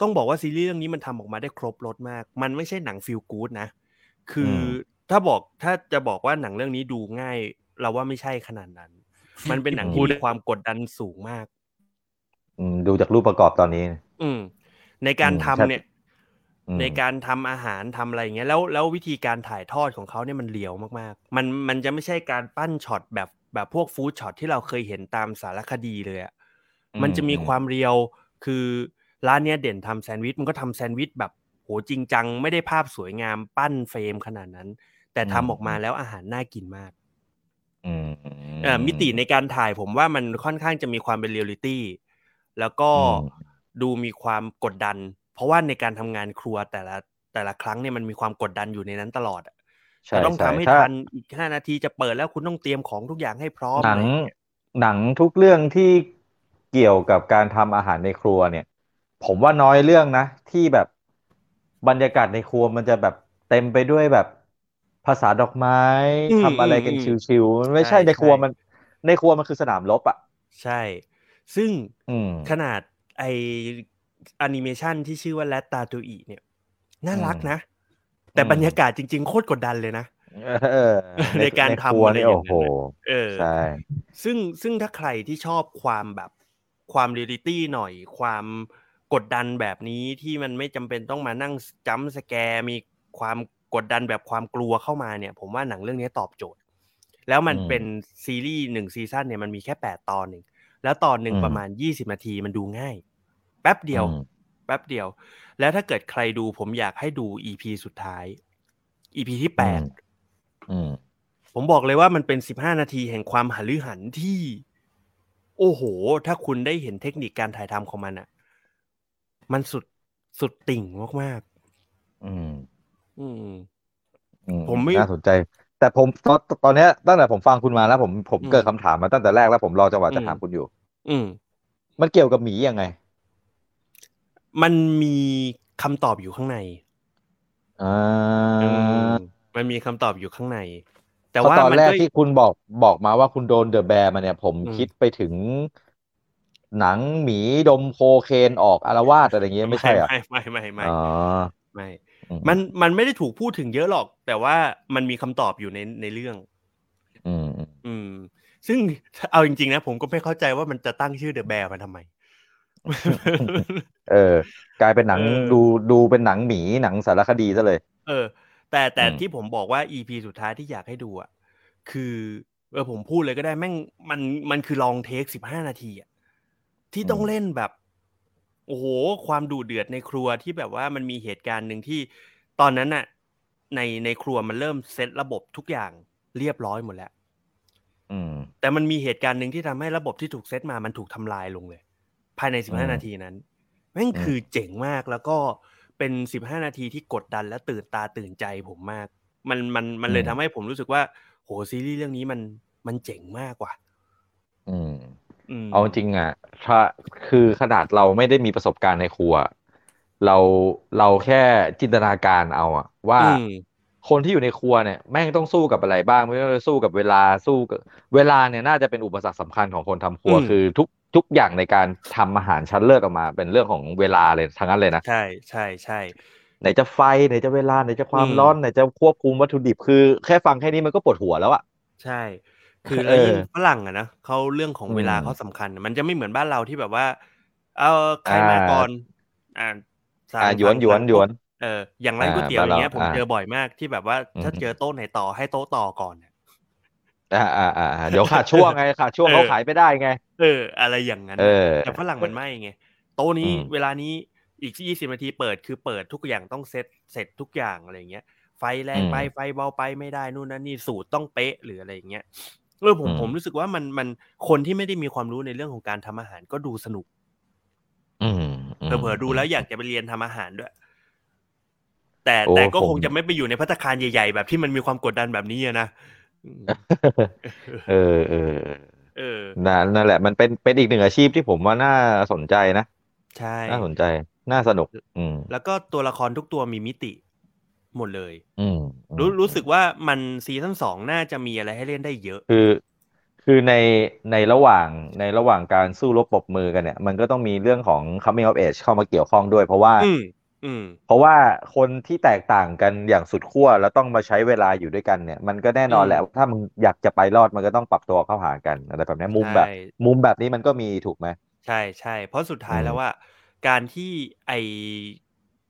S3: ต้องบอกว่าซีรีส์เรื่องนี้มันทำออกมาได้ครบรถมาก มันไม่ใช่หนังฟิลกู๊ดนะ คืออ
S2: ม
S3: ถ้าบอกถ้าจะบอกว่าหนังเรื่องนี้ดูง่าย เราว่าไม่ใช่ขนาดนั้น มันเป็นหนังที่มีความกดดันสูงมาก
S2: อืมดูจากรูปประกอบตอนนี้
S3: อืมในการ
S2: อืม
S3: ทำ
S2: ครับ
S3: เนี่ย
S2: อืม
S3: ในการทำอาหารทำอะไรอย่างเงี้ยแล้วแล้ววิธีการถ่ายทอดของเขาเนี่ยมันเลียวมากๆ มันมันจะไม่ใช่การปั้นช็อตแบบแบบพวกฟู้ดช็อตที่เราเคยเห็นตามสารคดีเลยอะมันจะมีความเรียลคือร้านเนี้ยเด่นทำแซนด์วิชมันก็ทำแซนด์วิชแบบโหจริงจัง ไม่ได้ภาพสวยงามปั้น frame ขนาดนั้น แต่ทำออกมาแล้วอาหารน่ากินมาก
S2: อืม
S3: เอ่อมิติในการถ่ายผมว่ามันค่อนข้างจะมีความเป็นเรียลลิตี้แล้วก็
S2: อืม
S3: ดูมีความกดดัน เพราะว่าในการทำงานครัวแต่ละแต่ละครั้งเนี่ยมันมีความกดดันอยู่ในนั้นตลอดอะ
S2: ใช่
S3: จะต้อง
S2: ใช่
S3: ทำให้
S2: ถ้า
S3: ทันอีกห้านาทีจะเปิดแล้วคุณต้องเตรียมของทุกอย่างให้พร้อม
S2: หนัง
S3: อะไรอย่างเงี้ย
S2: หนังทุกเรื่องที่เกี่ยวกับการทำอาหารในครัวเนี่ย ผมว่าน้อยเรื่องนะ ที่แบบบรรยากาศในครัวมันจะแบบเต็มไปด้วยแบบภาษาดอกไม้
S3: อืม
S2: ทำอะไรกัน
S3: อืม
S2: ชิวๆมันไม่
S3: ใช่
S2: ใช่ในครัว
S3: ใช่
S2: มัน ในครัวมันคือสนามรบอะ
S3: ใช่ ซึ่ง
S2: อืม
S3: ขนาดไอ แอนิเมชันที่ชื่อว่าแรตตาตูอีเนี่ย น่ารักนะ แต่
S2: อืม
S3: บรรยากาศจริง ๆ โคตรกดดันเลยนะ
S2: เออ
S3: ในการ
S2: ใน
S3: ทำ
S2: ครัว
S3: อะไร
S2: นี่
S3: อย่าง
S2: โอ้
S3: นั้น
S2: โห
S3: น่ะเออ
S2: ใช่
S3: ซึ่งซึ่งถ้าใครที่ชอบความแบบความเรียลลิตี้หน่อย ความกดดันแบบนี้ที่มันไม่จำเป็นต้องมานั่ง jump scare มีความกดดันแบบความกลัวเข้ามาเนี่ย ผมว่าหนังเรื่องนี้ตอบโจทย์ แล้วมัน
S2: อืม
S3: เป็นซีรีส์หนึ่ง season เนี่ยมันมีแค่แปดตอนหนึ่งแล้วตอนหนึ่ง
S2: อืม
S3: ประมาณยี่สิบนาทีมันดูง่าย แป๊บเดียว
S2: อืม
S3: แป๊บเดียว แล้วถ้าเกิดใครดูผมอยากให้ดู EP สุดท้าย EP ที่แปด
S2: อืม
S3: ผมบอกเลยว่ามันเป็นสิบห้านาทีแห่งความหฤหันที่ โอ้โห ถ้าคุณได้เห็นเทคนิคการถ่ายทำของมันอะมันสุดสุดติ่งมาก
S2: อืม
S3: ๆอืม
S2: อืม
S3: ผมไม่
S2: น่าสนใจ แต่ผมตอนตอนเนี้ยตั้งแต่ผมฟังคุณมาแล้วผมผม
S3: อืม
S2: เกิดคำถามมาตั้งแต่แรกแล้วผมรอจังหวะจะ
S3: อืม
S2: ถามคุณอยู่
S3: อืม
S2: มันเกี่ยวกับหมียังไง
S3: มันมีคำตอบอยู่ข้างใน
S2: อ่า
S3: อืมมันมีคำตอบอยู่ข้างใน แต่
S2: เพราะ
S3: ว่า
S2: ตอน
S3: มัน
S2: แรก
S3: ก็
S2: ที่คุณบอกบอกมาว่าคุณโดนเดอะแบร์มาเนี่ย ผม
S3: อืม
S2: คิดไปถึง หนังหมีดมโคเคนออกอารวาสอะไรอย่างเงี้ยไม่ใช่เหรอะ
S3: ไม่ไม่ไม่ไม่
S2: อ๋อ
S3: ไม่
S2: อื
S3: มันมันไม่ได้ถูกพูดถึงเยอะหรอก แต่ว่ามันมีคำตอบอยู่ในในเรื่อง
S2: อืมอืม
S3: อืม ซึ่งเอาจริงๆนะผมก็ไม่เข้าใจว่ามันจะตั้งชื่อเดอะแบร์มาทำไม
S2: เออ กลายเป็นหนัง
S3: เออ
S2: ดูดูเป็นหนังหมีหนังสารคดีซะเลย
S3: เออ แต่แต่
S2: อืม
S3: ที่ผมบอกว่า EP สุดท้ายที่อยากให้ดูอะคือเออผมพูดเลยก็ได้แม่งมันมันคือลองเทคสิบห้านาทีอะที่ต้องเล่นแบบ โอ้โห ความดูเดือดในครัวที่แบบว่ามันมีเหตุการณ์หนึ่งที่ตอนนั้นน่ะ ในในครัวมันเริ่มเซตระบบทุกอย่างเรียบร้อยหมดแล้ว
S2: อืม
S3: แต่มันมีเหตุการณ์หนึ่งที่ทำให้ระบบที่ถูกเซตมามันถูกทำลายลงเลย ภายใน
S2: อืม
S3: 15 นาทีนั้นแม่ง
S2: อืม
S3: คือเจ๋งมากแล้วก็เป็น 15 นาทีที่กดดันและตื่นตาตื่นใจผมมาก มันมันมันเลยทำให้ผมรู้สึกว่า โหซีรีส์เรื่องนี้มันมันเจ๋งมากกว่า
S2: อืม
S3: ม
S2: เอาจริงอะถ้าคือขนาดเราไม่ได้มีประสบการณ์ในครัว เราเราแค่จินตนาการเอาอะว่า
S3: อืม
S2: คนที่อยู่ในครัวเนี่ยแม่งต้องสู้กับอะไรบ้างไม่ว่าจะสู้กับเวลาสู้กับเวลาเนี่ยน่าจะเป็นอุปสรรคสำคัญของคนทำครัว
S3: อืม
S2: คือทุก ทุกอย่างในการทำอาหารชั้นเลิศออกมา เป็นเรื่องของเวลาเลยทั้งนั้นเลยนะ
S3: ใช่ใช่ใช่
S2: ไหนจะไฟไหนจะเวลาไหนจะความ
S3: อืม
S2: ร้อนไหนจะควบคุมวัตถุดิบคือแค่ฟังแค่นี้มันก็ปวดหัวแล้วอะ
S3: ใช่ คือแล้วยิ่ง
S2: เออ
S3: ฝรั่งอะนะเขาเรื่องของเวลา
S2: อืม
S3: เขาสำคัญ มันจะไม่เหมือนบ้านเราที่แบบว่า เอาใครมา
S2: อ่า
S3: ก่อน อ่าสั่ง
S2: อะหยวน
S3: สั่ง
S2: หยวน
S3: สั่ง
S2: หยวน
S3: เอออย่างร้าน
S2: อ่า
S3: ก๋วยเตี๋ยวอย่างเงี้ย
S2: บ้านเรา
S3: ผม
S2: อ่า
S3: เจอบ่อยมากที่แบบว่าถ้า
S2: อืม
S3: เจอโต๊ะไหนต่อให้โต๊ะต่อก่อนเนี่ย
S2: อ่าอ่าอ่าอ่าเดี๋ยวขาดช่วงไงขาดช่วง
S3: เออ
S2: เขาขายไม่ได้ไง
S3: เออ อะไรอย่างนั้น
S2: เอ
S3: น่ะ
S2: อ
S3: แต่ฝรั่งมันไม่ไง โต๊ะนี้
S2: อืม
S3: เวลานี้อีกยี่สิบนาทีเปิดคือเปิดทุกอย่างต้องเซ็ตเสร็จทุกอย่างอะไรเงี้ย ไฟแรงไปไฟเบาไปไม่ได้นู่นนั่นนี่สูตรต้องเป๊ะหรืออะไรอย่างเงี้ยเออผมผมรู้สึกว่ามันมันคนที่ไม่ได้มีความรู้ในเรื่องของการทำอาหารก็ดูสนุก
S2: อืมม
S3: เผลอๆดูแล้วอยากจะไปเรียนทำอาหารด้วย แต่
S2: โอ้
S3: แต่ก็
S2: ผม
S3: คงจะไม่ไปอยู่ในพัตตาคารใหญ่ ๆ แบบที่มันมีความกดดันแบบนี้อะนะอืม
S2: เออเออ
S3: เออ
S2: นั่นนั่นแหละ มันเป็นเป็นอีกหนึ่งอาชีพที่ผมว่าน่าสนใจนะ
S3: ใช่
S2: น่าสนใจ น่าสนุก อืม
S3: แล้วก็ตัวละครทุกตัวมีมิติ หมดเลย
S2: อืม
S3: รู้รู้สึกว่ามันซีซั่นสองน่าจะมีอะไรให้เล่นได้เยอะ
S2: คือคือในในระหว่างในระหว่างการสู้รบปรบมือกันเนี่ย มันก็ต้องมีเรื่องของ coming of age เข้ามาเกี่ยวข้องด้วย เพราะว่า
S3: อืมอืม
S2: เพราะว่าคนที่แตกต่างกันอย่างสุดขั้วแล้วต้องมาใช้เวลาอยู่ด้วยกันเนี่ย มันก็แน่นอน
S3: อืม
S2: แหละว่าถ้ามึงอยากจะไปรอดมันก็ต้องปรับตัวเข้าหากันอะไรแบบนี้มุมแบบ
S3: ใช่
S2: มุมแบบนี้มันก็มีถูกไหม
S3: ใช่ใช่เพราะสุดท้าย
S2: อืม
S3: แล้วว่า การที่ไอ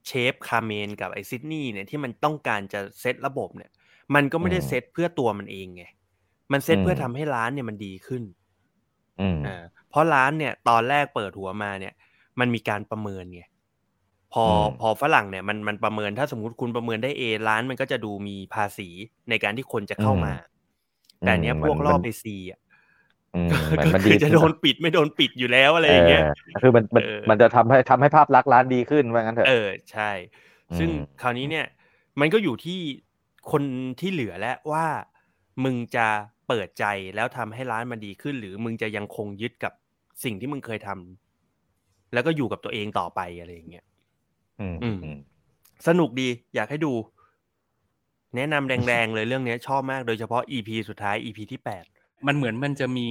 S3: เชฟคาเมนกับไอซิดนีย์เนี่ยที่มันต้องการจะเซตระบบเนี่ย มันก็ไม่ได้เซตเพื่อตัวมันเองไงมันเซตเพื่อทำให้ร้านเนี่ยมันดีขึ้น
S2: อืม
S3: อ่าเพราะร้านเนี่ย ตอนแรกเปิดหัวมาเนี่ย มันมีการประเมินไง พอ
S2: อืม
S3: พอฝรั่งเนี่ยมันมันประเมินถ้าสมมติคุณประเมินได้ A ร้านมันก็จะดูมีภาษีในการที่คนจะเข้ามา แต่อันเนี้ยพวกรอบ
S2: มัน
S3: ไปซีอะ
S2: อืม
S3: ก็
S2: มันมัน
S3: คื
S2: ดี
S3: อจะโดนปิดไม่โดนปิดอยู่แล้วอะไรอย่างเงี้ย
S2: คือมันมัน
S3: เออ
S2: มันจะทำให้ทำให้ภาพลักษณ์ร้านดีขึ้นว่างั้นเถอะ
S3: เออใช่ ซึ่ง
S2: อืม
S3: คราวนี้เนี่ย มันก็อยู่ที่คนที่เหลือแล้วว่ามึงจะเปิดใจแล้วทำให้ร้านมันดีขึ้น หรือมึงจะยังคงยึดกับสิ่งที่มึงเคยทำแล้วก็อยู่กับตัวเองต่อไปอะไรอย่างเงี้ย
S2: อืม
S3: อืม
S2: อืม
S3: สนุกดีอยากให้ดู แนะนำแรงๆเลยเรื่องเนี้ยชอบมากโดยเฉพาะ EP สุดท้าย EP ที่แปด
S1: มันเหมือนมันจะมี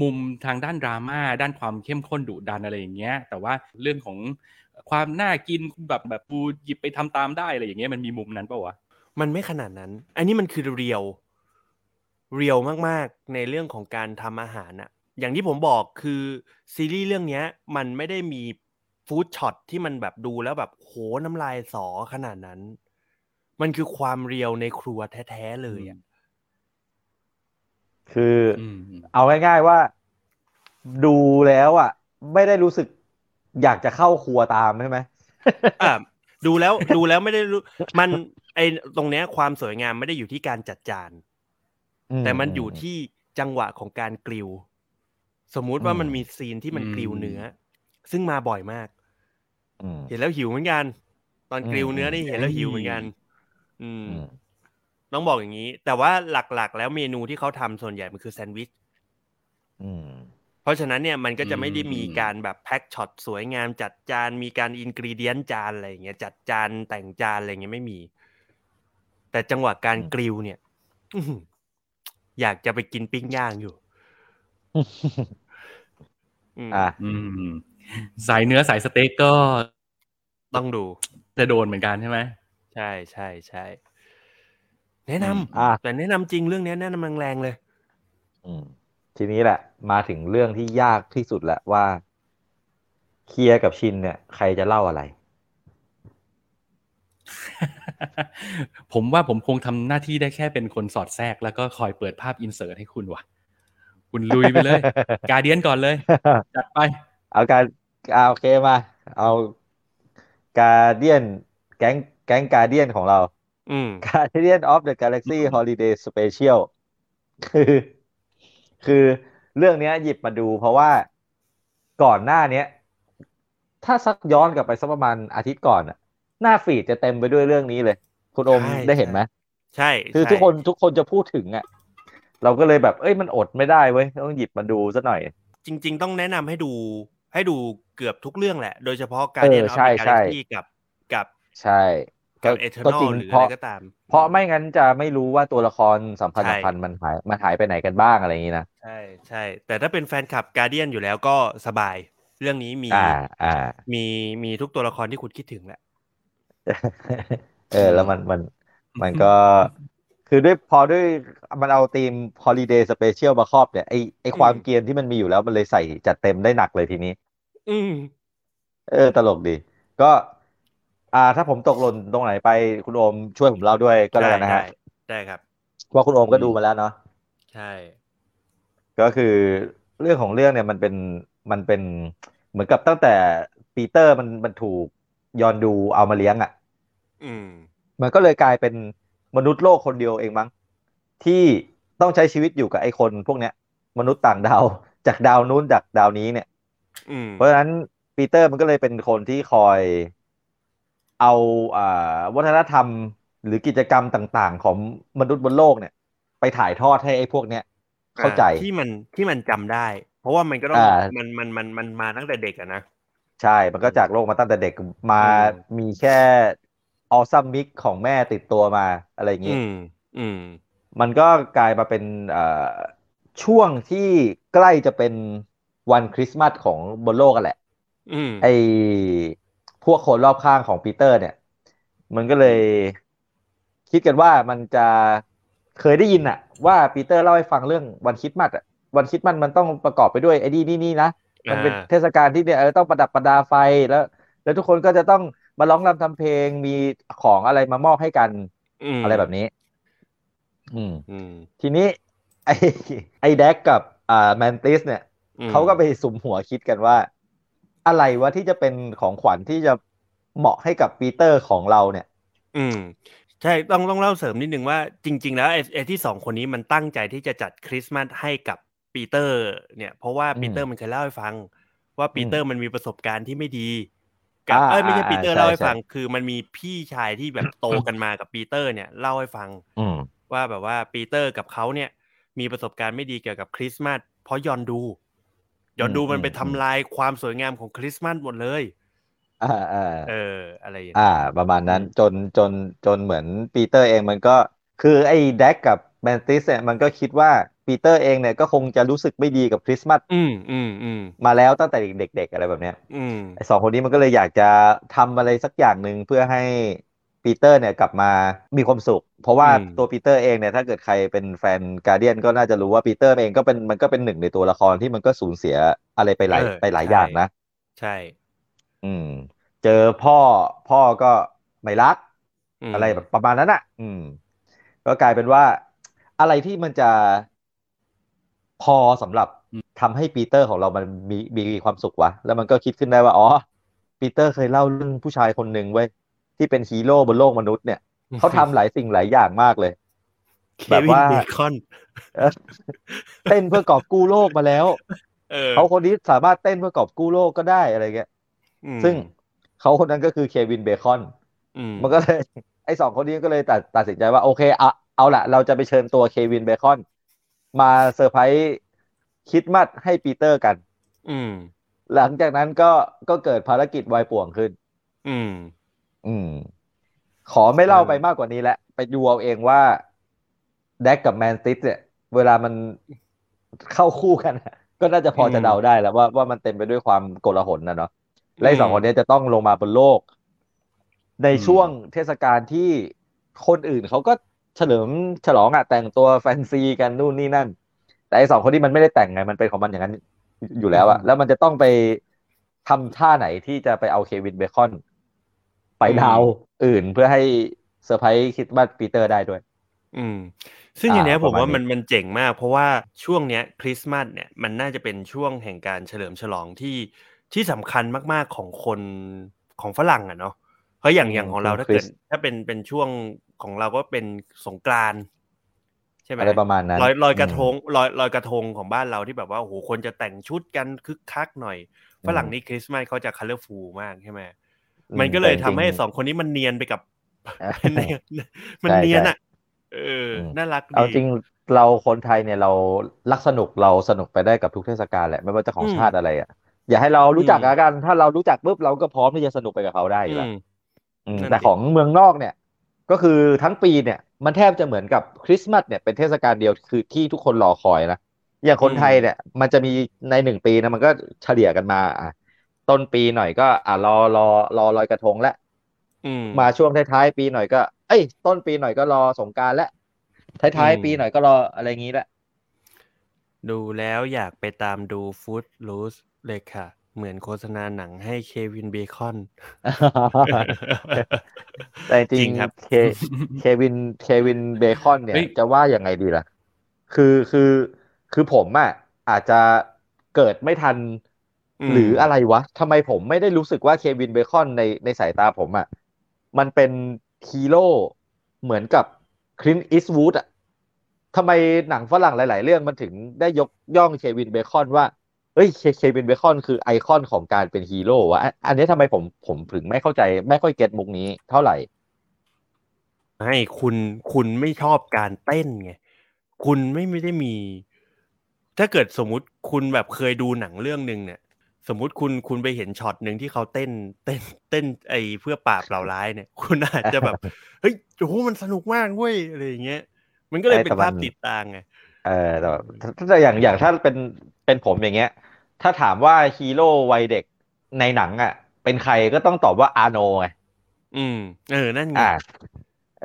S1: มุมทางด้านดราม่าด้านความเข้มข้นดุดันอะไรอย่างเงี้ย แต่ว่าเรื่องของความน่ากินแบบแบบกูหยิบไปทำตามได้อะไรอย่างเงี้ยมันมีมุมนั้นปะวะ
S3: มันไม่ขนาดนั้น อันนี้มันคือเรียว เรียวมากๆในเรื่องของการทำอาหารอะอย่างที่ผมบอกคือซีรีส์เรื่องเนี้ย มันไม่ได้มี ฟู้ดช็อตที่มันแบบดูแล้วแบบโหน้ำลายสอขนาดนั้น มันคือความเรียวในครัวแท้ๆเลยอะ
S2: คือ
S1: อืม
S2: เอาง่ายๆว่า ดูแล้วอะ ไม่ได้รู้สึก อยากจะเข้าครัวตามใช่ไหม
S3: อะดูแล้วดูแล้วไม่ได้รู้ มันไอตรงเนี้ยความสวยงามไม่ได้อยู่ที่การจัดจาน แต่มันอยู่ที่จังหวะของการกริลสมมุติว่า
S2: อืม
S3: มันมีซีนที่มันกริลเนื้อ ซึ่งมาบ่อยมาก
S2: อืม
S3: เห็นแล้วหิวเหมือนกัน ตอนกริลเนื้อนี่
S2: อืม
S3: เห็นแล้วหิวเหมือนกันอืม
S2: อืม
S3: ต้องบอกอย่างนี้ แต่ว่าหลักๆ แล้วเมนูที่เขาทำส่วนใหญ่มันคือแซนด์วิช
S2: อืม
S3: เพราะฉะนั้นเนี่ยมันก็จะไม่ได้มี
S1: อืม
S3: การแบบ pack shot สวยงามจัดจานมีการ ingredient จานอะไรอย่างเงี้ยจัดจานแต่งจานอะไรเงี้ยไม่มี แต่จังหวะการ
S2: อืม
S3: grill เนี่ยอื้อหืออยากจะไปกินปิ้งย่างอยู่อืม
S2: อะ
S1: อืม สายเนื้อสายสเต็กก็
S3: ต้องดู
S1: จะโดนเหมือนกันใช่ไหม
S3: ใช่ใช่ใช่แนะนำ
S2: อะ
S3: แต่แนะนำจริงเรื่องเนี้ยแนะนำแรงๆเลย
S2: อืมทีนี้แหละ มาถึงเรื่องที่ยากที่สุดแหละว่า เคลียร์กับชินเนี่ย ใครจะเล่าอะไร
S1: ผมว่าผมคงทำหน้าที่ได้แค่เป็นคนสอดแทรก แล้วก็คอยเปิดภาพอินเสิร์ตให้คุณว่ะ คุณลุยไปเลย กาเดียนก่อนเลย จัดไป
S2: เอาการเอาโอเคมา เอาการเดียนแก๊งแก๊งการเดียนของเรา
S3: อืม
S2: Guardian of the Galaxy Holiday Special คือคือเรื่องเนี้ยหยิบมาดูเพราะว่าก่อนหน้าเนี้ยถ้าสักย้อนกลับไปสักประมาณอาทิตย์ก่อนอะหน้าฟีดจะเต็มไปด้วยเรื่องนี้เลย คุณโอม
S3: ใช่
S2: ได้เห็นไหม
S3: ใช่
S2: คือ
S3: ใช่
S2: ทุกคนทุกคนจะพูดถึงอะเราก็เลยแบบเอ้ยมันอดไม่ได้เว้ยต้องหยิบมาดูซะหน่อย
S3: จริง ๆ ต้องแนะนำให้ดู ให้ดูเกือบทุกเรื่องแหละ โดยเฉพาะการ
S2: เอ
S3: เดี
S2: อย
S3: นออฟ
S2: ใช่
S3: กา
S2: ใช่
S3: แล็กซี่กับกับ
S2: ใช่
S3: กับ
S2: ก็
S3: เอเทอร์
S2: ก็
S3: นอ
S2: จริ
S3: ล
S2: ง
S3: หรือ
S2: เพ
S3: อะไร
S2: ราะ
S3: ก็ตาม
S2: เพราะไม่งั้นจะไม่รู้ว่าตัวละครสำคัญ
S3: ใช่
S2: สำคัญมันหายมันหายไปไหนกันบ้างอะไรอย่างนี้นะ
S3: ใช่ใช่แต่ถ้าเป็นแฟนคลับการเดียนอยู่แล้วก็สบาย เรื่องนี้มี
S2: อ่าอ่า
S3: มีมีทุกตัวละครที่คุณคิดถึงแหละ
S2: เออ แล้วมันมันมันก็คือด้วยพอด้วยมันเอาธีม holiday special มาครอบเนี่ยไอไอความ
S3: อืม
S2: เกรียนที่มันมีอยู่แล้วมันเลยใส่จัดเต็มได้หนักเลยทีนี้
S3: อืม
S2: เออ ตลกดี ก็ อ่า ถ้าผมตกหล่นตรงไหนไปคุณโอมช่วยผมเล่าด้วยก็แล้วกันนะฮะ
S3: ได้ได้ครับ
S2: ว่าคุณโอมก็
S3: อืม
S2: ดูมาแล้วเนาะ
S3: ใช่
S2: ก็คือเรื่องของเรื่องเนี่ยมันเป็นมันเป็นเหมือนกับตั้งแต่ปีเตอร์มันมันถูกยอนดูเอามาเลี้ยงอะ
S3: อืม
S2: มันก็เลยกลายเป็นมนุษย์โลกคนเดียวเองมั้งที่ต้องใช้ชีวิตอยู่กับไอ้คนพวกเนี้ย มนุษย์ต่างดาวจากดาวนู้นจากดาวนี้เนี่ย
S3: อืม
S2: เพราะฉะนั้นปีเตอร์มันก็เลยเป็นคนที่คอยเอาอ่าวัฒนธรรมหรือกิจกรรมต่างๆ ของมนุษย์บนโลกเนี่ย ไปถ่ายทอดให้ไอ้พวกเนี้ยเข้าใจ
S3: อ่ที่มันที่มันจำได้ เพราะว่ามันก็ต้อง
S2: อ่า
S3: มันมันมันมันมาตั้งแต่เด็กอะนะ
S2: ใช่ มันก็จากโลกมาตั้งแต่เด็กมา
S3: อืม
S2: มีแค่ออซัมมิกของแม่ติดตัวมาอะไรอย่างงี้
S3: อืมอืม
S2: มันก็กลายมาเป็นเอ่อช่วงที่ใกล้จะเป็น วันคริสต์มาสของบนโลกกันแหละ
S3: อืม
S2: ไอ้พวกคนรอบข้างของปีเตอร์เนี่ย มันก็เลยคิดกันว่ามันจะเคยได้ยินอะว่าปีเตอร์เล่าให้ฟังเรื่องวันคริสต์มาสอะวันคริสต์มาสมันต้องประกอบไปด้วยไอ้นี่นี่นี่นะมันเป็น
S3: อ่า
S2: เทศกาลที่เนี่ยเออต้องประดับประดาไฟแล้ว แล้วทุกคนก็จะต้องมาร้องรำทำเพลงมีของอะไรมามอบให้กัน
S3: ม
S2: อะไรแบบนี้อืม
S3: อืม
S2: ทีนี้ ไอ้ไอ้แดกกับอ่าแมนติสเนี่ย
S3: อืม
S2: เขาก็ไปสุมหัวคิดกันว่า อะไรวะที่จะเป็นของขวัญที่จะเหมาะให้กับปีเตอร์ของเราเนี่ย
S3: อืมใช่ต้องต้องเล่าเสริมนิดนึงว่าจริง ๆ แล้วไอ้ไอ้ที่สองคนนี้มันตั้งใจที่จะจัดคริสต์มาสให้กับปีเตอร์ เนี่ย เพราะว่า
S2: อืม
S3: ปีเตอร์มันเคยเล่าให้ฟัง ว่าปีเตอร์มันมีประสบการณ์ที่ไม่ดีกั
S2: อ่า
S3: เอ้ยไม่ใช่
S2: อ่า
S3: ปีเตอร์
S2: ใช่
S3: เล่าให้
S2: ใช่
S3: ฟัง คือมันมีพี่ชายที่แบบโตกันมากับปีเตอร์เนี่ยเล่าให้ฟัง
S2: อืม
S3: ว่าแบบว่าปีเตอร์กับเขาเนี่ย มีประสบการณ์ไม่ดีเกี่ยวกับคริสต์มาสเพราะยอนดู ยอนดู
S2: อืม
S3: มันไป
S2: อืม
S3: ทำลายความสวยงามของคริสต์มาสหมดเลย
S2: อ่าอ่า
S3: เออ อะไรอย่าง
S2: อ่า
S3: เงี้ย
S2: ประมาณนั้น
S3: อืม
S2: จนจนจนเหมือนปีเตอร์เองมันก็คือไอ้แดร็กซ์กับแมนทิสเนี่ยมันก็คิดว่าปีเตอร์เองเนี่ยก็คงจะรู้สึกไม่ดีกับคริสต์มาส
S3: อืมอืมอืม
S2: มาแล้วตั้งแต่เด็กๆอะไรแบบเนี้ย
S3: อืม
S2: ไอ้สองคนนี้มันก็เลยอยากจะทำอะไรสักอย่างหนึ่งเพื่อให้ ปีเตอร์เนี่ยกลับมามีความสุข เพราะว่า
S3: อืม
S2: ตัวปีเตอร์เองเนี่ยถ้าเกิดใครเป็นแฟน Guardian ก็น่าจะรู้ว่าปีเตอร์เองก็เป็นมันก็เป็นหนึ่งในตัวละครที่มันก็สูญเสียอะไรไปหลาย
S3: เออ
S2: ไปหลาย
S3: ใช่
S2: อย่างนะ
S3: ใช่
S2: อืม เจอพ่อพ่อก็ไม่รักอะไรแบบประมาณนั้นอะ อืม ก็กลายเป็นว่าอะไรที่มันจะพอสำหรับทำให้ปีเตอร์ของเรามันมีมีความสุขวะ แล้วมันก็คิดขึ้นได้ว่า อ๋อ ปีเตอร์เคยเล่าเรื่องผู้ชายคนหนึ่งเว้ย ที่เป็นฮีโร่บนโลกมนุษย์เนี่ยเขาทำหลายสิ่งหลายอย่างมากเลยแบบ
S3: ว่าเค
S2: วิน
S3: เบคอน
S2: เออเต้นเพื่อกอบกู้โลกมาแล้ว
S3: เออ
S2: เขาคนนี้สามารถเต้นเพื่อกอบกู้โลกก็ได้อะไรเงี้ย
S3: อืม
S2: ซึ่งเขาคนนั้นก็คือเควินเบคอน
S3: อืม
S2: มันก็เลยไอ้สองคนนี้ก็เลยตัดตัดสินใจว่าโอเคเอาเอาละเราจะไปเชิญตัวเควินเบคอน มาเซอร์ไพรส์คริสต์มาสให้ปีเตอร์กัน
S3: อืม
S2: หลังจากนั้นก็ก็เกิดภารกิจวายป่วงขึ้น
S3: อืม
S2: อืม ขอไม่เล่าไปมากกว่านี้แล้วไปดูเอาเองว่าแดกกับแมนติสเนี่ย เวลามันเข้าคู่กัน ก็น่าจะพอจะเดาได้แล้วว่าว่ามันเต็มไปด้วยความโกลาหลนะเนาะและไอ้สองคนนี้จะต้องลงมาบนโลก ในช่วงเทศกาลที่คนอื่นเขาก็เฉลิมฉลองอะแต่งตัวแฟนซีกันนู่นนี่นั่น แต่ไอ้สองคนที่มันไม่ได้แต่งไงมันเป็นของมันอย่างนั้นอยู่แล้วอะแล้วมันจะต้องไปทำท่าไหนที่จะไปเอาเควินเบคอน ไปดาวอื่นเพื่อให้เซอร์ไพรส์คริสต์มาสปีเตอร์ได้ด้วย
S3: อืม ซึ่ง
S2: อ่า
S3: อย่างเนี้ย
S2: ประ
S3: มา
S2: ณ
S3: ว่ามันมันเจ๋งมาก เพราะว่าช่วงเนี้ยคริสต์มาสเนี่ยมันน่าจะเป็นช่วงแห่งการเฉลิมฉลองที่ที่สำคัญมากๆของคนของฝรั่งอะเนาะเพราะอย่างอย่างของเราถ้าเกิดถ้าเป็นเป็นช่วงของเราก็เป็นสงกรานต์ใช่ไหม
S2: อะไรประมาณนั้น
S3: ลอยลอยกระท
S2: อื
S3: งลอยลอยกระทงอืมลอยลอยกระทงของบ้านเราที่แบบว่าโอ้โหคนจะแต่งชุดกันคึกคักหน่อยฝรั่งนี่คริสต์มาสเขาจะ colorful มากใช่ไหม
S2: อื
S3: มันก็เลย
S2: แต่
S3: ทำให้
S2: จริงๆ
S3: สองคนนี้มันเนียนไปกับ
S2: อ่า
S3: มันเนียนมัน
S2: ใช่
S3: เนียน
S2: ใช่
S3: อะเอออื
S2: ม
S3: น่ารัก
S2: เอา
S3: ดี
S2: จริงเราคนไทยเนี่ยเรารักสนุกเราสนุกไปได้กับทุกเทศกาลแหละไม่ว่าจะของ
S3: อืม
S2: ชาติอะไรอะอย่าให้เรารู้จัก
S3: อืม
S2: กัน ถ้าเรารู้จักปุ๊บเราก็พร้อมที่จะสนุกไปกับเขาได้อยู่แล้วอื
S3: ม
S2: อืม
S3: นั่น
S2: แต่
S3: ดิ
S2: ของเมืองนอกเนี่ย ก็คือทั้งปีเนี่ยมันแทบจะเหมือนกับคริสต์มาสเนี่ยเป็นเทศกาลเดียวคือที่ทุกคนรอคอยนะอย่างคนไทยเนี่ย มันจะมีในหนึ่งปีนะมันก็เฉลี่ยกันมาอะ ต้นปีหน่อยก็อะรอรอรอลอยกระทงแล้ว
S3: อืม
S2: มาช่วงท้ายๆปีหน่อยก็ เอ้ย ต้นปีหน่อยก็รอสงกรานต์แล้วท้าย
S3: อืม
S2: ๆปีหน่อยก็รออะไรอย่างนี้แหละ
S3: ดูแล้วอยากไปตามดู Footloose เลยค่ะ เหมือนโฆษณาหนังให้เควินเบคอน
S2: แต่จ
S3: จริ
S2: ริง
S3: งครับ
S2: เคเควินเควินเบคอนเนี่ย
S1: เฮ้ย
S2: จะว่ายังไงดีล่ะ คือคือคือผมอะอาจจะเกิดไม่ทัน หรืออะไรวะทำไมผมไม่ได้รู้สึกว่าเควินเบคอนในในสายตาผมอะ มันเป็นฮีโร่เหมือนกับคลินต์อีสต์วูดอะทำไมหนังฝรั่งหลาย ๆ เรื่องมันถึงได้ยกย่องเควินเบคอนว่าเอ้ยเคเควินเบคอนคือไอคอนของการเป็นฮีโร่วะอันอันนี้ทำไมผมผมถึงไม่เข้าใจ ไม่ค่อย get มุกนี้เท่าไหร่
S3: ให้คุณคุณไม่ชอบการเต้นไง คุณไม่ไม่ได้มี ถ้าเกิดสมมุติคุณแบบเคยดูหนังเรื่องหนึ่งเนี่ย สมมุติคุณคุณไปเห็นช็อตหนึ่งที่เขาเต้น เต้นเต้นไอเพื่อปราบเหล่าร้ายเนี่ย คุณอาจจะแบบเฮ้ยโอ้โหมันสนุกมากเว้ยอะไรอย่างเงี้ย มันก็เลย
S2: เอ้ย
S3: เป็น
S2: แต่มัน
S3: ภาพติดตาไง
S2: เออแต่แบบถ้าถ้าอย่างอย่างถ้าเป็นเป็นผมอย่างเงี้ย ถ้าถามว่าฮีโร่วัยเด็กในหนังอะ เป็นใครก็ต้องตอบว่าอาโนไง
S3: อืม เออนั่นไง
S2: อ่า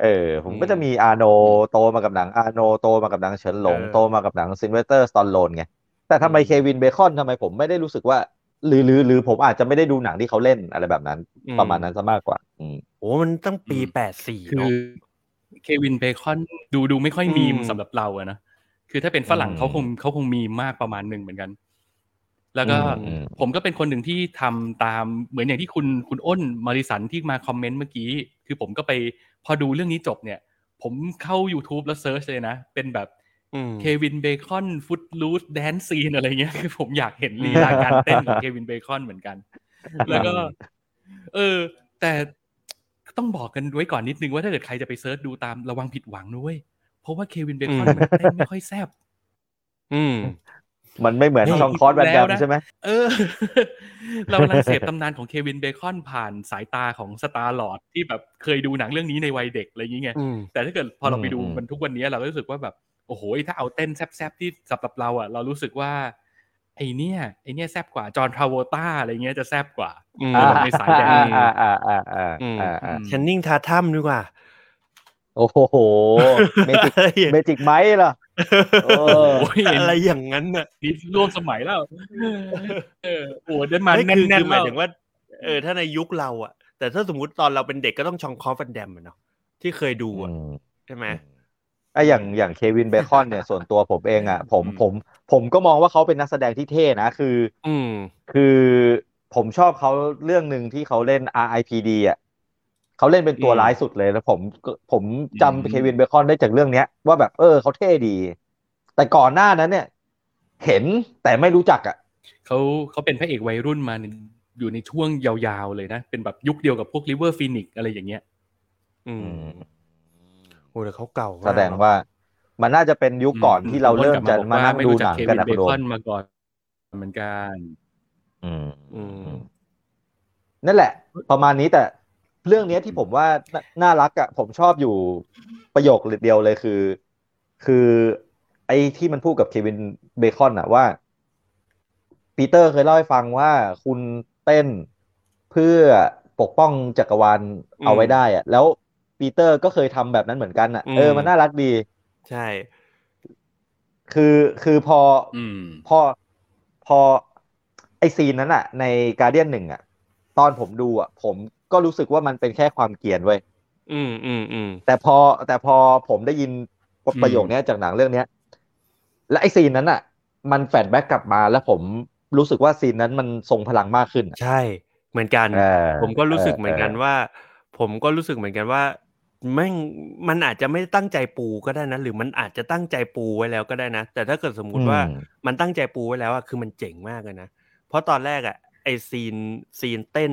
S2: เออ ผมก็จะมีอาโนโตมากับหนังอาโนโตมากับหนังเฉินหลง
S3: เออ
S2: โตมากับหนังซิลเวสเตอร์สตอลโลนไงแต่ทำไม
S3: อืม
S2: เควินเบคอนทำไมผมไม่ได้รู้สึกว่า หรือหรือหรือผมอาจจะไม่ได้ดูหนังที่เขาเล่นอะไรแบบนั้น ประมาณนั้นซะมากกว่า อืม
S3: โอ้มันตั้งปี
S1: อืม
S3: แปดสี่
S1: คื
S3: เนาะ
S1: อเควินเบคอนดูดูไม่ค่อยมี
S3: อืม
S1: สำหรับเราอะนะคือถ้าเป็นฝรั่ง
S2: อืม
S1: เขาคงเขาคงมีมากประมาณหนึ่งเหมือนกัน แล้วก็
S2: อืมอืม
S1: ผมก็เป็นคนหนึ่งที่ทำตามเหมือนอย่างที่คุณคุณอ้นมาริสันที่มาคอมเมนต์เมื่อกี้ คือผมก็ไปพอดูเรื่องนี้จบเนี่ย ผมเข้า YouTube แล้ว search เลยนะ เป็นแบบ
S3: อืม
S1: เควินเบคอน Footloose dance scene อะไรเงี้ยคือผมอยากเห็นลีลาการเต้นของเควินเบคอนเหมือนกัน แล้วก็ เออ แต่ต้องบอกกันไว้ก่อนนิดนึงว่าถ้าเกิดใครจะไป search ดูตามระวังผิดหวังนะเว้ยเพราะว่าเควินเบคอน
S3: อืม
S1: มันเต้นไม่ค่อยแซ่บ
S3: อืม
S2: มันไม่เหมือน
S1: เฮ้ย
S2: ชองคอร์สแวน
S1: แล้
S2: ดั
S1: ว
S2: ม
S1: นะ
S2: ใช่ไหม
S1: เออ เรากำลังเสพตำนานของเควินเบคอนผ่านสายตาของสตาร์ลอดที่แบบเคยดูหนังเรื่องนี้ในวัยเด็กอะไรอย่างเงี้ย
S3: อืม
S1: แต่ถ้าเกิดพอเราไปดู
S2: อืม
S1: มันทุกวันนี้เราก็รู้สึกว่าแบบโอ้โหถ้าเอาเต้นแซบๆที่สำหรับเราอะ เรารู้สึกว่าไอเนี้ยไอเนี้ยแซบกว่าจอห์นทราโวต้าอะไรเงี้ยจะแซบกว่า
S3: อืม
S1: เออในสายแดน
S2: อ่าอ่าอ่าอ่า
S3: อืม
S2: อ่าอ่า
S1: อืม
S3: ชันนิ่งทาถ้ำดีกว่า
S2: โอ้โหเมจิกเมจิกไมค์เหรอโอ้
S1: โอ้ย
S3: อะไรอย่างนั้นน่ะ
S1: นี่ร่วมสมัยแล้วเออโอ้ได้มา
S3: ไม่
S1: แน่
S3: คือนคือ
S1: ๆ
S3: หมาย
S1: แล้ว
S3: ถึงว่า เออถ้าในยุคเราอะ แต่ถ้าสมมติตอนเราเป็นเด็กก็ต้องชองคอฟแฟนแดมอะเนาะที่เคยดูอะ
S2: อืม
S3: ใช่ไหม
S2: ไอะอย่างอย่างเควินเบคอนเนี่ยส่วนตัวผมเองอะผม
S1: อืม
S2: ผมผมก็มองว่าเขาเป็นนักแสดงที่เท่นะ คือ
S3: อืม
S2: คือผมชอบเขาเรื่องหนึ่งที่เขาเล่น R.I.P.D อะเขาเล่นเป็นตัว
S3: อืม
S2: ร้ายสุดเลยแล้วผมก็ผม
S1: อืม
S2: จำเควินเบคอนได้จากเรื่องเนี้ย ว่าแบบเออเขาเท่ดี แต่ก่อนหน้านั้นเนี่ย เห็นแต่ไม่รู้จักอะ
S1: เขาเขาเป็นพระเอกวัยรุ่นมาในอยู่ในช่วงยาวๆเลยนะ เป็นแบบยุคเดียวกับพวกริเวอร์ฟินิกอะไรอย่างเงี้ย
S3: อืม
S2: อืม
S3: โอ้แต่เขาเก่ามาก
S2: แสดงว่า มันน่าจะเป็นยุคก่อน
S1: อืม
S2: ที่เราเริ่มจะ
S1: บ
S2: มา
S1: อกว่
S2: นั่ง
S1: ไม่
S2: ดู
S1: รู้
S2: ห
S1: จั
S2: นัง
S1: เค
S2: กัน
S1: วิน
S2: นะ
S1: เบ
S2: คุณโด
S1: คอน
S2: ม
S1: มาก่อนเหมือนกัน
S2: อืม
S3: อืม
S2: นั่นแหละ ประมาณนี้แต่เรื่องเนี้ยที่ผมว่าน่าน่ารักอะผมชอบอยู่ประโยคเดียวเลยคือ คือ ไอ้ที่มันพูดกับเควินเบคอนอะว่าปีเตอร์เคยเล่าให้ฟังว่าคุณเต้นเพื่อปกป้องจักรวาลเอาไว้ได้อะแล้ว ปีเตอร์ก็เคยทำแบบนั้นเหมือนกันอะเออมันน่ารักดี
S3: ใช่
S2: คือคือพอ
S1: อืม
S2: พอพอไอ scene นั้นอะใน Guardians หนึ่งอะตอนผมดูอะผมก็รู้สึกว่ามันเป็นแค่ความเกรียนเว้ย
S3: อืมอืมอืม
S2: แต่พอแต่พอผมได้ยินประโยคเนี้ยจากหนังเรื่องเนี้ย และไอ scene นั้นอะมัน flashback กลับมาแล้วผมรู้สึกว่า scene นั้นมันทรงพลังมากขึ้นอะ
S3: ใช่ เหมือนกัน
S2: เออ
S3: ผมก็รู้สึกเหมือนกัน
S2: เออ
S3: ว่า ผมก็รู้สึกเหมือนกันว่า แม่งมันอาจจะไม่ได้ตั้งใจปูก็ได้นะ หรือมันอาจจะตั้งใจปูไว้แล้วก็ได้นะ แต่ถ้าเกิดสมมุติว่า
S2: อืม
S3: มันตั้งใจปูไว้แล้วอะคือมันเจ๋งมากเลยนะ เพราะตอนแรกอะไอ scene scene เต้น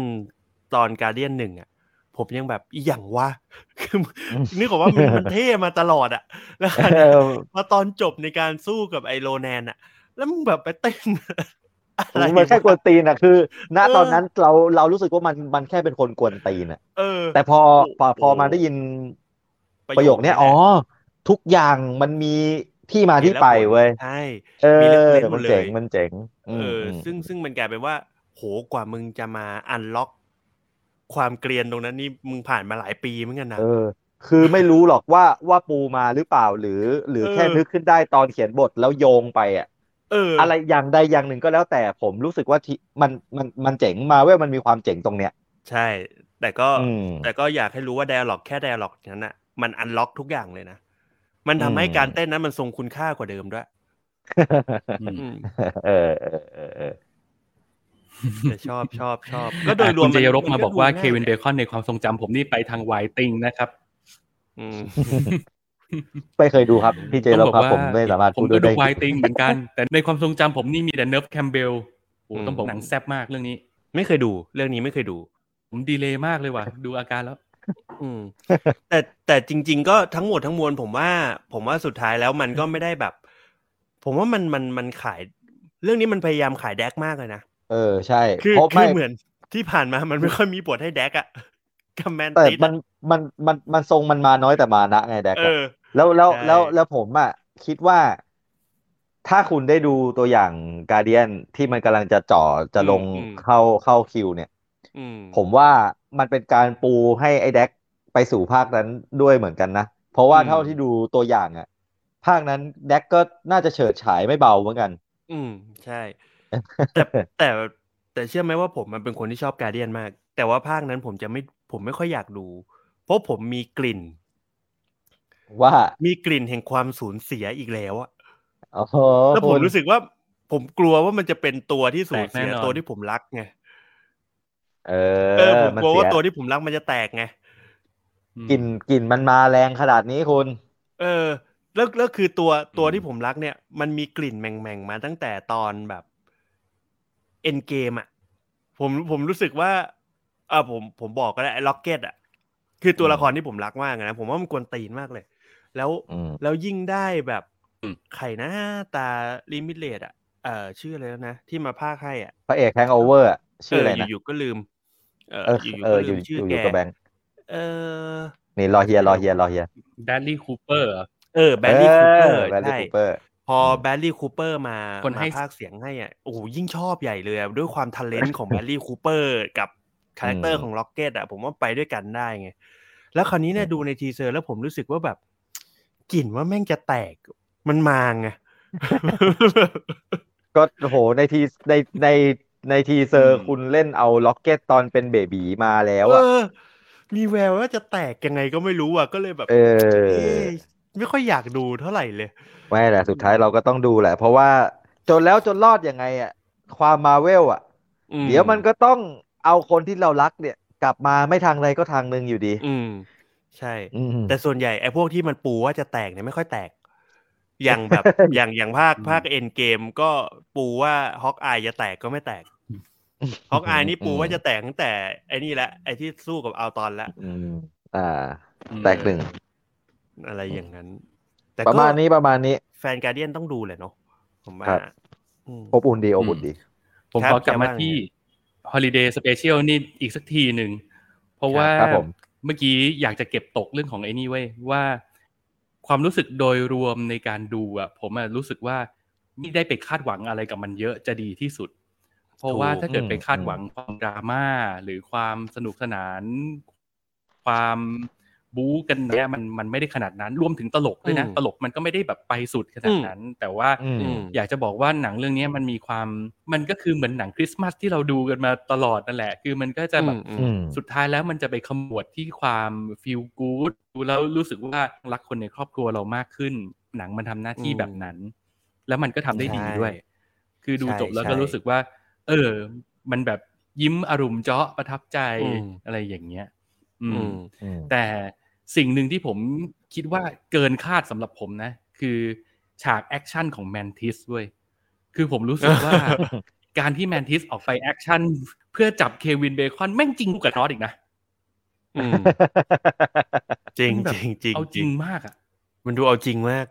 S3: ตอน Guardians หนึ่งอะผผมยังแบบอีหยังวะคือนึกออกว่ามันมันเท่มาตลอดอะแล้วคราว
S2: เอ
S3: เนี้ย
S2: อ
S3: พอตอนจบในการสู้กับไอโรแนนอะแล้วมึงแบบไปเต้นอะไร
S2: มันแค่กวน
S3: วะ
S2: ตีนอะคือณ
S3: เออ
S2: ตอนนั้นเราเรารู้สึกว่ามันมันแค่เป็นคนกวนตีนอะ
S3: เออ
S2: แต่พอพอ
S3: โอ้โห
S2: พอมาได้ยิน
S3: ประ
S2: ประ
S3: โย
S2: โย
S3: ค
S2: คเนี้ย
S3: นี้
S2: อ๋อ
S3: แหละ
S2: ทุกอย่างมันมีที่มาที่ไปเว้ย
S3: ใช่
S2: เอ
S3: มี
S2: อ
S3: reference หม
S2: มั
S3: ด
S2: น
S3: เลย
S2: เจ๋งมันเจ๋ง
S3: เอออ
S2: ม
S3: ซึ่งซึ่งมันกลายเป็นว่า โหกว่ามึงจะมาอันล็อก ความเกรียนตรงนั้นนี่มึงผ่านมาหลายปีเหมือนกันนะ
S2: เออ คือไม่รู้หรอกว่าว่าปูมาหรือเปล่าหรือ หรือ
S3: เออ
S2: แค่นึกขึ้นได้ตอนเขียนบทแล้วโยงไปอะ
S3: เอออ
S2: อะไรอย่างใดอย่างหนึ่งก็แล้วแต่ผมรู้สึกว่าที่มันมันมันเจ๋งมาเว้ยมันมีความเจ๋งตรงเนี้ย
S3: ใช่ แต่ก็
S2: อืม
S3: แต่ก็อยากให้รู้ว่า d ด a l ล็อกแค่ d ด a l ล็อกนั้นอะมันอันล็อกทุกอย่างเลยนะ มันทำให้
S2: อืม
S3: การเต้นนั้นมันทรงคุณค่ากว่าเดิมด้วย
S1: อืม
S3: อืม
S2: เออเออเออเออ
S3: แต่ชอบชอบชอบก็โดยรว
S1: คุ
S3: ม
S1: ณเจยรบ
S3: น
S1: มาบอกว่า
S3: ดู
S1: เค
S3: ง่ย
S1: วินเบคอนในความทรงจำผมนี่ไปทางไวติงนะครับ
S3: อืม
S2: ไม่เคยดูครับ พี่เจ
S1: ต้
S2: เรา
S1: องบ
S2: ค
S1: อ
S2: รับ
S1: กว่า
S2: ผมไม่สามารถ
S1: ผม
S2: พูด
S1: ก็
S2: ด้วย
S1: ดู
S2: ได้
S1: ไวติงเหมือนกัน แต่ในความทรงจำผมนี่มีแต่เนิร์ฟแคมเบลโอ้
S3: อืม
S1: ต้องบอกหนังแซ่บมากเรื่องนี้
S3: ไม่เคยดูเรื่องนี้ไม่เคยดู
S1: ผมดีเลยมากเลยว่ะ ดูอาการแล้ว
S3: อืม แต่แต่จริง ๆ ก็ทั้งหมดทั้งมวลผมว่า ผมว่าสุดท้ายแล้วมันก็ไม่ได้แบบ ผมว่ามันมันมันขาย เรื่องนี้มันพยายามขายแดกมากเลยนะ
S2: เออใช่
S3: คือ
S2: เพราะ
S3: คื
S2: ไม่
S3: อเหมือนที่ผ่านมามันไม่ค่อยมีบทให้แดกอะกับแมน
S2: แต่
S3: ติส
S2: มันมันมันมันทรงมันมาน้อยแต่มานะไงแดก
S3: เอ
S2: อะ
S3: อ
S2: แล้วแล้ว
S3: ใช่
S2: แล้วแล้วผมอะคิดว่าถ้าคุณได้ดูตัวอย่างกา a เดียนที่มันกำลังจะจ่อจะลงเข้าเข้าคิว เนี่ย
S3: อืม
S2: ผมว่ามันเป็นการปูให้ไอ้แดกไปสู่ภาคนั้นด้วยเหมือนกันนะ เพราะว่า
S3: อืม
S2: เท่าที่ดูตัวอย่างอะภาคนั้นแดกก็น่าจะเฉิดฉายไม่เบาเหมือนกัน
S3: อืมใช่ แต่แต่แต่เชื่อไหมว่าผมมันเป็นคนที่ชอบการเดียนมาก แต่ว่าภาคนั้นผมจะไม่ผมไม่ค่อยอยากดู เพราะผมมีกลิ่น
S2: ว่า
S3: มีกลิ่นแห่งความสูญเสียอีกแล้วอะ
S2: โอ้โห
S3: แล้วผม
S2: คุณ
S3: รู้สึกว่า ผมกลัวว่ามันจะเป็นตัวที่สูญเสีย
S1: แตกแน่นอน
S3: ตัวที่ผมรักไง
S2: เอ
S3: เออ
S2: อ
S3: ผม
S2: มัน
S3: กลัว
S2: เสี
S3: ว่ายตัวที่ผมรักมันจะแตกไง
S1: อืม
S2: กลิ่นกลิ่นมันมาแรงขนาดนี้คุณ
S3: เออ แล้วแล้วคือตัวตัว
S1: อืม
S3: ที่ผมรักเนี่ย มันมีกลิ่นแมงๆมาตั้งแต่ตอนแบบเอ็นเกมอะ ผมผมรู้สึกว่าอ่าผมผมบอกก็ได้ไอ้ล็อกเก็ตอะ คือตัว
S2: อืม
S3: ละครที่ผมรักมากนะ ผมว่ามันกวนตีนมากเลย แล้ว
S2: อืม
S3: แล้วยิ่งได้แบบ
S1: อืม
S3: ไข่นะตาลิมิเลตอะเออชื่ออะไรแล้วนะ ที่มาพากย์ให้อะ
S2: พระเอกแฮงโอเวอร์ชื่ออะไรนะ
S3: อยู่ๆก็ลืม เออ
S2: เออ
S3: อยู่ๆ
S2: เอ
S3: ก็
S2: ออ
S3: ลื
S2: ยู่
S3: มชื่อ
S2: อยู่อ
S3: แก
S2: ยู่กับแบงค์
S3: เออ
S2: นี่รอเฮียรอเฮียรอเฮีย
S1: แบดลี่คูเปอร์
S3: เออแบลลี่คูเปอร์
S2: แบลลี่
S3: ใช่
S2: คูเปอร์
S3: พอ
S2: อืม
S3: แบรดลี่คูเปอร์มา
S1: คนให้
S3: มาพากย์เสียงให้อะโอ้โหยิ่งชอบใหญ่เลยอะด้วยความ talent ของแบรดลี่คูเปอร์กับ character ของร็อคเก็ตอะผมว่าไปด้วยกันได้ไงแล้วคราวนี้เนี่ยดูใน teaser แล้วผมรู้สึกว่าแบบ กลิ่นว่าแม่งจะแตก มันมาไง
S2: ก็โอ้โหในทีในในในทีเซอร์
S3: อืม
S2: คุณเล่นเอาร็อคเก็ตตอนเป็น baby มาแล้ว
S3: เอ
S2: อะ
S3: อมีแววว่าจะแตกยังไงก็ไม่รู้อะก็เลยแบบ
S2: เออ
S3: เอ๊ะไม่ค่อยอยากดูเท่าไหร่เลย
S2: ไม่แหละสุดท้ายเราก็ต้องดูแหละ เพราะว่าจนแล้วจนรอดยังไงอะ ความมาเวลอะ
S3: อื
S2: เดี๋ยวมันก็ต้องเอาคนที่เรารักเนี่ย กลับมาไม่ทางใดก็ทางหนึ่งอยู่ดี
S3: อืม ใช่
S2: อืม
S3: แต่ส่วนใหญ่ไอ้พวกที่มันปูว่าจะแตกเนี่ยไม่ค่อยแตก อย่างแบบอย่างอย่างภาคภาคเอ็นเกมก็ปูว่าฮอกอายจะแตกก็ไม่แตกฮอกอายนี่ปูว่าจะแตกตั้งแต่ไอ้นี่แหละไอ้ที่สู้กับอัลตอนแล้ว
S2: อืมอ่า
S1: อืม
S2: แตกหนึ่ง
S3: อะไรอย่างนั้น แต่
S2: ประ
S3: ก็
S2: มาณนี้ประมาณนี้
S3: แฟนการเดียนต้องดูแหละเนาะผมว่า
S2: ครับ
S3: อืม
S2: อบอุ่นดีอบอุ่นดี
S1: ผม
S3: ครับ
S1: ขอกลับมา
S3: แกว่าไง
S1: ที่ Holiday Special นี่อีกสักทีหนึ่ง เพราะว่า
S2: ครับผม
S1: เมื่อกี้อยากจะเก็บตกเรื่องของไอ้นี่ไว้ยว่าความรู้สึกโดยรวมในการดูอะ ผมอะรู้สึกว่าไม่ได้ไปคาดหวังอะไรกับมันเยอะจะดีที่สุด เพราะว่า
S3: ถ้า
S1: เกิดไปคาดหวังความดราม่าหรือความสนุกสนาน ความ บู๊กันเนี่ยมันมันไม่ได้ขนาดนั้นรวมถึงตลกด้วยนะ
S3: อืม
S1: ตลกมันก็ไม่ได้แบบไปสุดขนาดนั้น แต่ว่า
S2: อืม
S3: อืม
S1: อยากจะบอกว่าหนังเรื่องนี้มันมีความมันก็คือเหมือนหนังคริสต์มาสที่เราดูกันมาตลอดนั่นแหละ คือมันก็จะแบบ
S3: อืม
S2: อืม
S1: สุดท้ายแล้วมันจะไปขมวดที่ความฟีลกู๊ดดูแล้วรู้สึกว่ารักคนในครอบครัวเรามากขึ้น หนังมันทำหน้าที่
S3: อืม
S1: แบบนั้น แล้วมันก็ทำได้ดี
S3: ใช่
S1: ด้วย คือดู
S3: ใช่
S1: จบแล้วก็
S3: ใช่
S1: รู้สึกว่า เออ มันแบบยิ้มอารมณ์เจาะประทับใจ
S3: อืม
S1: อะไรอย่างเงี้ย อื
S3: อื
S1: ม
S3: ม
S2: อืม
S1: แต่สิ่งหนึ่งที่ผมคิดว่าเกินคาดสำหรับผมนะ คือฉากแอคชั่นของแมนทิสด้วย คือผมรู้สึกว่า การที่แมนทิสออกไปแอคชั่น เพื่อจับเควินเบคอนแม่งจริงกับน็อตอีกนะ
S3: อืมจริง
S1: มันแบบ
S3: จริงจริง
S1: เอาจริงมากอะ
S3: มันดูเอาจริงมาก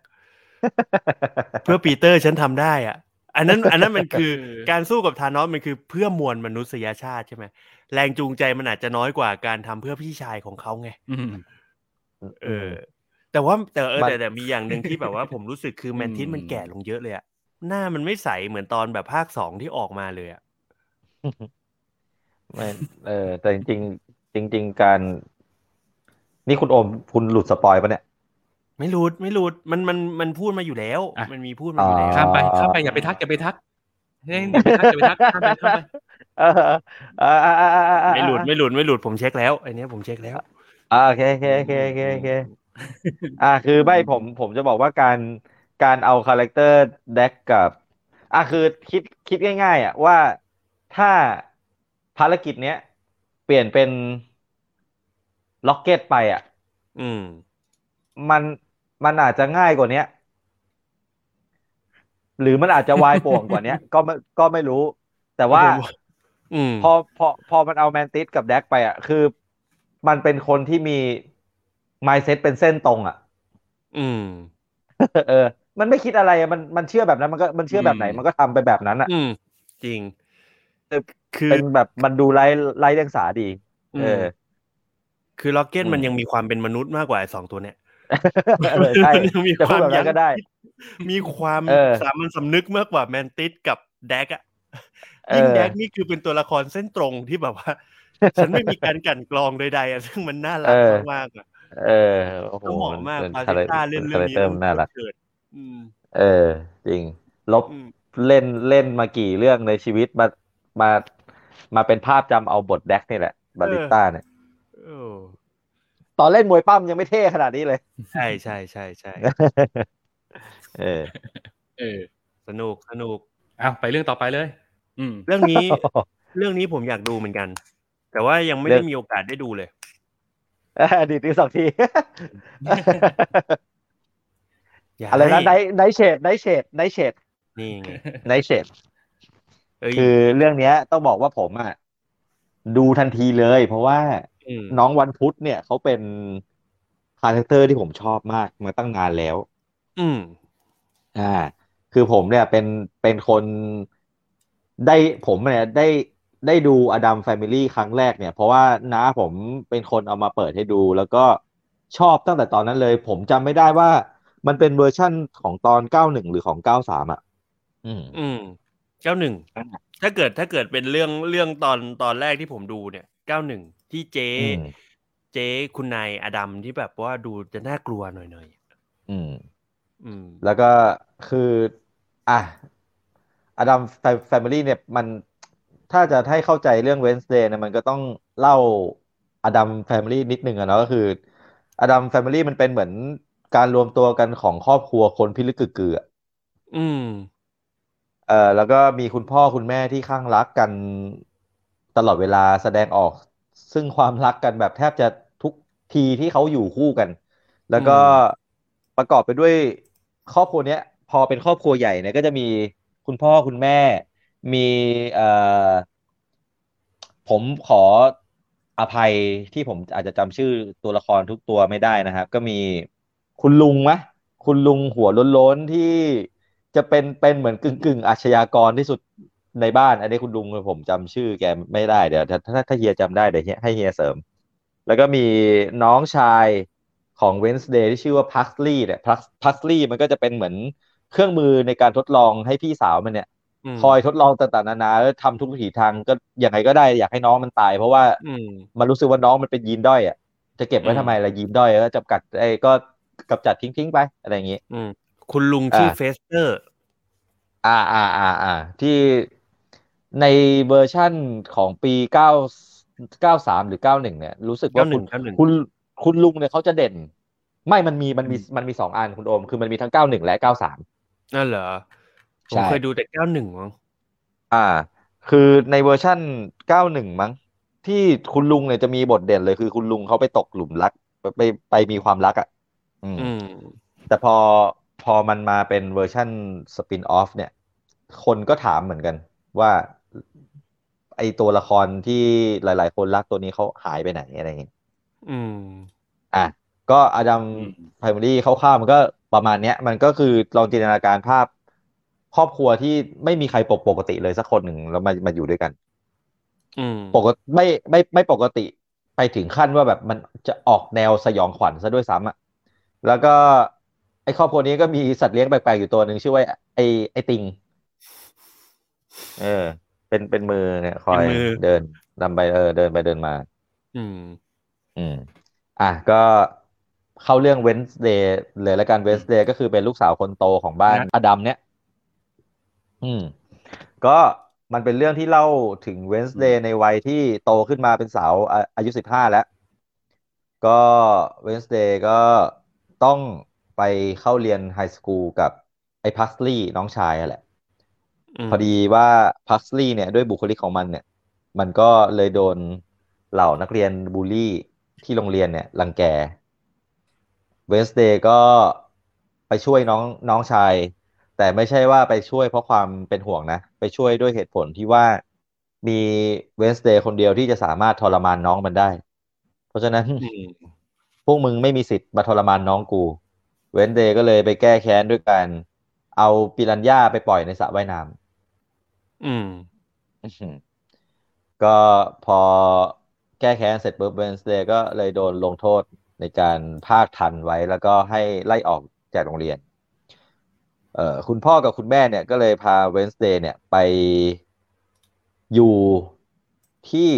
S3: เพื่อปีเตอร์ฉันทำได้อะอันนั้นอันนั้นมันคือ
S1: เออ
S3: การสู้กับธานอสมันคือเพื่อมวลมนุษยชาติใช่ไหม แรงจูงใจมันอาจจะน้อยกว่าการทำเพื่อพี่ชายของเขาไง
S1: อืม
S3: เออ แต่ว่าแต่เออ
S2: มัน
S3: แต่แต่มีอย่างหนึ่งที่แบบว่าผมรู้สึกคือแมนทิสมันแก่ลงเยอะเลยอะหน้ามันไม่ใสเหมือนตอนแบบภาคสองที่ออกมาเลยอะ
S2: ไม่เออ แต่จริงๆจริงๆการ นี่คุณโอมคุณหลุด spoil ปะเนี่ย
S3: ไม่หลุดไม่หลุดมันมันมันพูดมาอยู่แล้ว
S1: อะ
S3: มันมีพูดมาอยู่แล้ว
S2: อ่
S1: ข้ามไปข้ามไปอย่าไปทักอย่าไปทัก เฮ้ยไปทักไปทักข้ามไปข้ามไป
S3: ไม่หลุดไม่หลุดไม่หลุดผมเช็คแล้วไอันนี้ยผมเช็คแล้ว
S2: โอเคโอเคโอเคโอเคโอเคอ่าคือไม่ผมผมจะบอกว่าการการเอา character แดร็กซ์กับอะคือคิดคิดง่าย ๆ อะว่าถ้าภารกิจเนี้ย เปลี่ยนเป็นล็อกเก็ตไปอะ
S3: อืม
S2: มันมันอาจจะง่ายกว่าเนี้ย หรือมันอาจจะวายป่วงกว่าเนี้ยก็ไม่ก็ไม่รู้ แต่ว่า
S3: อืม
S2: พอพอพอมันเอาแมนติสกับแดกไปอะคือมันเป็นคนที่มี mindset เป็นเส้นตรง อะ
S3: อืม
S2: เออ มันไม่คิดอะไรอะมันมันเชื่อแบบนั้นมันก็มันเชื่อแบบไหน
S3: อืม
S2: มันก็ทำไปแบบนั้นอะ
S3: อืม จริงคือ
S2: เป็นแบบมันดูไร้ไร้เดียงสาดี เออ
S3: คือล็อกเก็ต
S2: อืม
S3: มันยังมีความเป็นมนุษย์มากกว่าไอ้สองตัวเนี้ย
S2: เออใช่
S3: มันยังมี
S2: จะ
S3: ค
S2: พูด
S3: วาม
S2: แบบนั้นก็ได้
S3: มีความ
S2: เออ
S3: สามัญสำนึกมากกว่าแมนติสกับแดกอะ
S2: เออ
S3: ยิ่งแดกนี่คือเป็นตัวละครเส้นตรงที่แบบว่า ฉันไม่มีการกลั่นกรองใดๆอะซึ่งมันน่ารัก
S2: เออ
S3: มากๆอะ
S2: เออโอ้โห
S3: ก็เหมาะมาก
S2: เป็น
S3: ปา
S2: คา
S3: เซ
S2: แร
S3: ต้าเล่นเรื่
S2: คา
S3: อง
S2: แรค
S3: นี้
S2: เตอร์มันน่ารัก
S3: เกิดอืม
S2: เออ จริง ลบ
S3: อืม
S2: เล่นเล่นมากี่เรื่องในชีวิตมามามาเป็นภาพจำเอาบทแดกนี่แหละบาริสต้าเนี่ย
S3: เออ
S2: ตอนเล่นมวยปั้มยังไม่เท่ขนาดนี้เลย
S3: ใช่ใช่ใช่ใช่
S2: เออ
S1: เออ
S3: สนุกสนุก
S1: เอาไปเรื่องต่อไปเลย อืม
S3: เรื่องนี้ เรื่องนี้ผมอยากดูเหมือนกัน แต่ว่ายังไม่
S2: เรื่
S3: ได้
S2: อง
S3: มีโอกาสได้ดูเลย
S2: อดีตที่สองที
S3: อยาก
S2: อะไรนะไน
S3: ให้
S2: ไนเชดไนเชดไนเชด
S3: นี่ไง
S2: ไนเชด
S3: เอ้ย
S2: คือเรื่องเนี้ย ต้องบอกว่าผมอะดูทันทีเลย เพราะว่า
S3: ม
S2: น้องวันพุธเนี่ยเขาเป็นคาแรคเตอร์ที่ผมชอบมากมาตั้งนานแล้ว
S3: อืม
S2: อ่า คือผมเนี่ยเป็นเป็นคนได้ผมเนี่ยได้ได้ดู Addams Family ครั้งแรกเนี่ย เพราะว่าน้าผมเป็นคนเอามาเปิดให้ดู แล้วก็ชอบตั้งแต่ตอนนั้นเลย ผมจำไม่ได้ว่ามันเป็นเวอร์ชั่นของตอนเก้าหนึ่งหรือของเก้าสามอะ อืม
S3: อืมเก้าหนึ่ง
S2: อ่า
S3: ถ้าเกิดถ้าเกิดเป็นเรื่องเรื่องตอนตอนแรกที่ผมดูเนี่ยเก้าหนึ่งที่เจ๊
S2: อืม
S3: เจ๊คุณนาย Addams ที่แบบว่าดูจะน่ากลัวหน่อยหน่อย
S2: อืม
S3: ๆอืม
S2: แล้วก็คือ อะ Addams Family เนี่ยมันถ้าจะให้เข้าใจเรื่อง Wednesday เนี่ยมันก็ต้องเล่า Addams Family นิดนึงอะเนาะก็คือ Addams Family มันเป็นเหมือนการรวมตัวกันของครอบครัวคนพิลึกกึกกืออะ
S3: อืม
S2: เอ่อแล้วก็มีคุณพ่อคุณแม่ที่คลั่งรักกันตลอดเวลาแสดงออก ซึ่งความรักกันแบบแทบจะทุกทีที่เขาอยู่คู่กัน แล้วก็ประกอบไปด้วย ครอบครัวเนี้ย พอเป็นครอบครัวใหญ่เนี่ยก็จะมีคุณพ่อคุณแม่ มีเอ่อผมขออภัยที่ผมอาจจะจำชื่อตัวละครทุกตัวไม่ได้นะครับ ก็มีคุณลุงมะคุณลุงหัวล้นๆที่จะเป็นเป็นเหมือนกึ่งกึ่งอาชญากรที่สุดในบ้าน อันนี้คุณลุงผมจำชื่อแกไม่ได้เดี๋ยวถ้าถ้าเฮียจำได้เดี๋ยวเฮียให้เฮียเสริม แล้วก็มีน้องชาย ของ Wednesday ที่ชื่อว่าพักลี่เนี่ยพักลี่มันก็จะเป็นเหมือนเครื่องมือในการทดลองให้พี่สาวมันเนี่ย
S3: อืม
S2: คอยทดลองต่างๆนานาแล้วทำทุกวิถีทางก็ยังไงก็ได้อยากให้น้องมันตาย เพราะว่า
S3: อืม
S2: มันรู้สึกว่าน้องมันเป็นยีนด้อยอะจะเก็บไว้
S3: อืม
S2: ทำไมล่ะยีนด้อยก็จำกัดไอ้ก็กำจัดทิ้งๆไปอะไรอย่างงี้
S3: อืมคุณลุงชื่อ
S2: อ่า
S3: เฟสเตอร์
S2: อ่าอ่าอ่าอ่าที่ในเวอร์ชั่นของปีเก้าเก้าสามหรือเก้าหนึ่งเนี่ย รู้สึกว่าคุณ
S3: 91
S2: คุณ คุณลุงเนี่ยเขาจะเด่น ไม่มันมีมันมีมันมีสองอันคุณโอม คือมันมีทั้งเก้าหนึ่งและเก้าสาม
S3: นั่นเหรอ
S2: ใช่
S3: มเคยดูแต่เก้าหนึ่งมั้ง
S2: อ่า คือในเวอร์ชั่นเก้าหนึ่งมั้ง ที่คุณลุงเนี่ยจะมีบทเด่นเลยคือคุณลุงเขาไปตกหลุมรัก ไปไปไปมีความรักอะอืม
S3: อืม
S2: แต่พอพอมันมาเป็นเวอร์ชั่นสปินออฟเนี่ย คนก็ถามเหมือนกัน ว่าไอตัวละครที่หลาย ๆ คนรักตัวนี้เขาหายไปไหนอะไรอย่างเงี้ย
S3: อืม
S2: อะก็อดัม
S1: อืม
S2: ไพรมารีคร่าวๆมันก็ประมาณเนี้ย มันก็คือลองจินตนาการภาพ ครอบครัวที่ไม่มีใครปกปกติเลยสักคนหนึ่งแล้วมามาอยู่ด้วยกัน
S3: อืม
S2: ปกติไม่ไม่ไม่ปกติไปถึงขั้นว่าแบบมันจะออกแนวสยองขวัญซะด้วยซ้ำอะแล้วก็ไอ้ครอบครัวนี้ก็มีสัตว์เลี้ยงแปลกๆอยู่ตัวหนึ่งชื่อว่าไอ้ไอ้ Thing เออ เป็นเป็นมือเนี่ยคอย
S3: เป็นมือ
S2: เดินดำไปเออเดินไปเดินมา
S3: อืม
S2: อืม อะก็เข้าเรื่อง Wednesday เลยละกัน Wednesday ก็คือเป็นลูกสาวคนโตของบ้าน
S1: นะ
S2: Addams เนี่ย อืม ก็มันเป็นเรื่องที่เล่าถึง Wednesday ในวัยที่โตขึ้นมาเป็นสาวอาอายุสิบห้าแล้ว ก็ Wednesday ก็ต้องไปเข้าเรียน high school กับไอ้ Pugsley น้องชายอะแหละพอดีว่า Pugsley เนี่ยด้วยบุคลิกของมันเนี่ย มันก็เลยโดนเหล่านักเรียนบูลลี่ ที่โรงเรียนเนี่ยรังแก Wednesday ก็ไปช่วยน้องน้องชาย แต่ไม่ใช่ว่าไปช่วยเพราะความเป็นห่วงนะ ไปช่วยด้วยเหตุผลที่ว่ามี Wednesday คนเดียวที่จะสามารถทรมานน้องมันได้ เพราะฉะนั้น
S3: อืม
S2: พวกมึงไม่มีสิทธิ์มาทรมานน้องกู Wednesday ก็เลยไปแก้แค้นด้วยการเอาปิรันย่าไปปล่อยในสระว่ายน้ำ
S3: อืม
S2: อื้อหือก็พอ แก้แค้นเสร็จปุ๊บ Wednesday ก็เลยโดนลงโทษในการภาคทัณฑ์ไว้แล้วก็ให้ไล่ออกจากโรงเรียน เอ่อคุณพ่อกับคุณแม่เนี่ยก็เลยพาเวนสเดย์เนี่ยไปอยู่ที่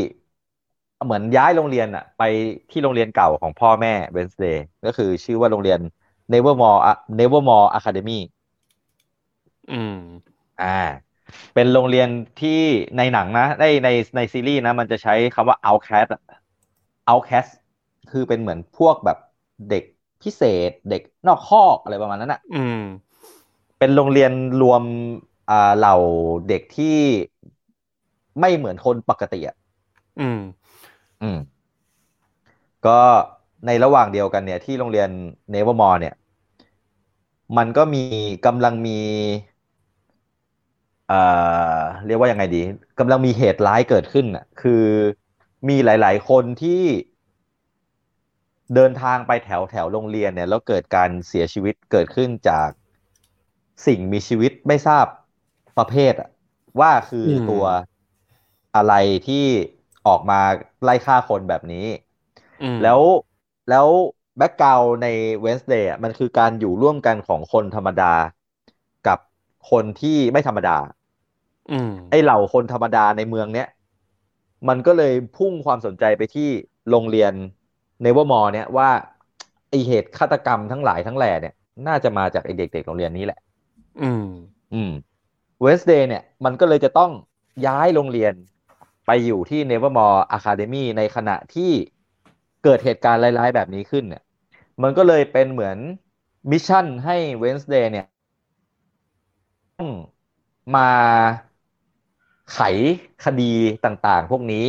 S2: เหมือนย้ายโรงเรียนอะไปที่โรงเรียนเก่าของพ่อแม่เวนสเดย์ก็คือชื่อว่าโรงเรียน Nevermore อะ Nevermore Academy
S3: อืม
S2: อ่า เป็นโรงเรียนที่ในหนังนะในในในซีรีส์นะ มันจะใช้คำว่า outcast อะ outcast คือเป็นเหมือนพวกแบบเด็กพิเศษ เด็กนอกคอกอะไรประมาณนั้นอะ
S3: อืม
S2: เป็นโรงเรียนรวมอ่าเหล่าเด็กที่ไม่เหมือนคนปกติอะ
S3: อืม
S2: อืม ก็ในระหว่างเดียวกันเนี่ย ที่โรงเรียน Nevermore เนี่ย มันก็มีกำลังมี เอ่อเรียกว่ายังไงดีกำลังมีเหตุร้ายเกิดขึ้นอะคือมีหลาย ๆ คนที่เดินทางไปแถวแถวโรงเรียนเนี่ยแล้วเกิดการเสียชีวิตเกิดขึ้นจากสิ่งมีชีวิตไม่ทราบประเภทอะว่าคืออ
S3: ม
S2: ตัวอะไรที่ออกมาไล่ฆ่าคนแบบนี้
S3: อืม
S2: แล้วแล้ว background ใน Wednesday มันคือการอยู่ร่วมกันของคนธรรมดา กับคนที่ไม่ธรรมดา
S3: อืม
S2: ไอเหล่าคนธรรมดาในเมืองเนี้ยมันก็เลยพุ่งความสนใจไปที่โรงเรียน Nevermore เนี่ยว่าไอเหตุฆาตกรรมทั้งหลายทั้งแหล่เนี่ย น่าจะมาจากไอเด็กๆโรงเรียนนี้แหละ
S3: อืม
S2: อืม Wednesday เนี่ย มันก็เลยจะต้องย้ายโรงเรียนไปอยู่ที่ Nevermore Academy ในขณะที่เกิดเหตุการณ์ร้ายๆแบบนี้ขึ้นเนี่ย มันก็เลยเป็นเหมือน mission ให้ Wednesday เนี่ยต้องมา ไขคดีต่างๆ พวกนี้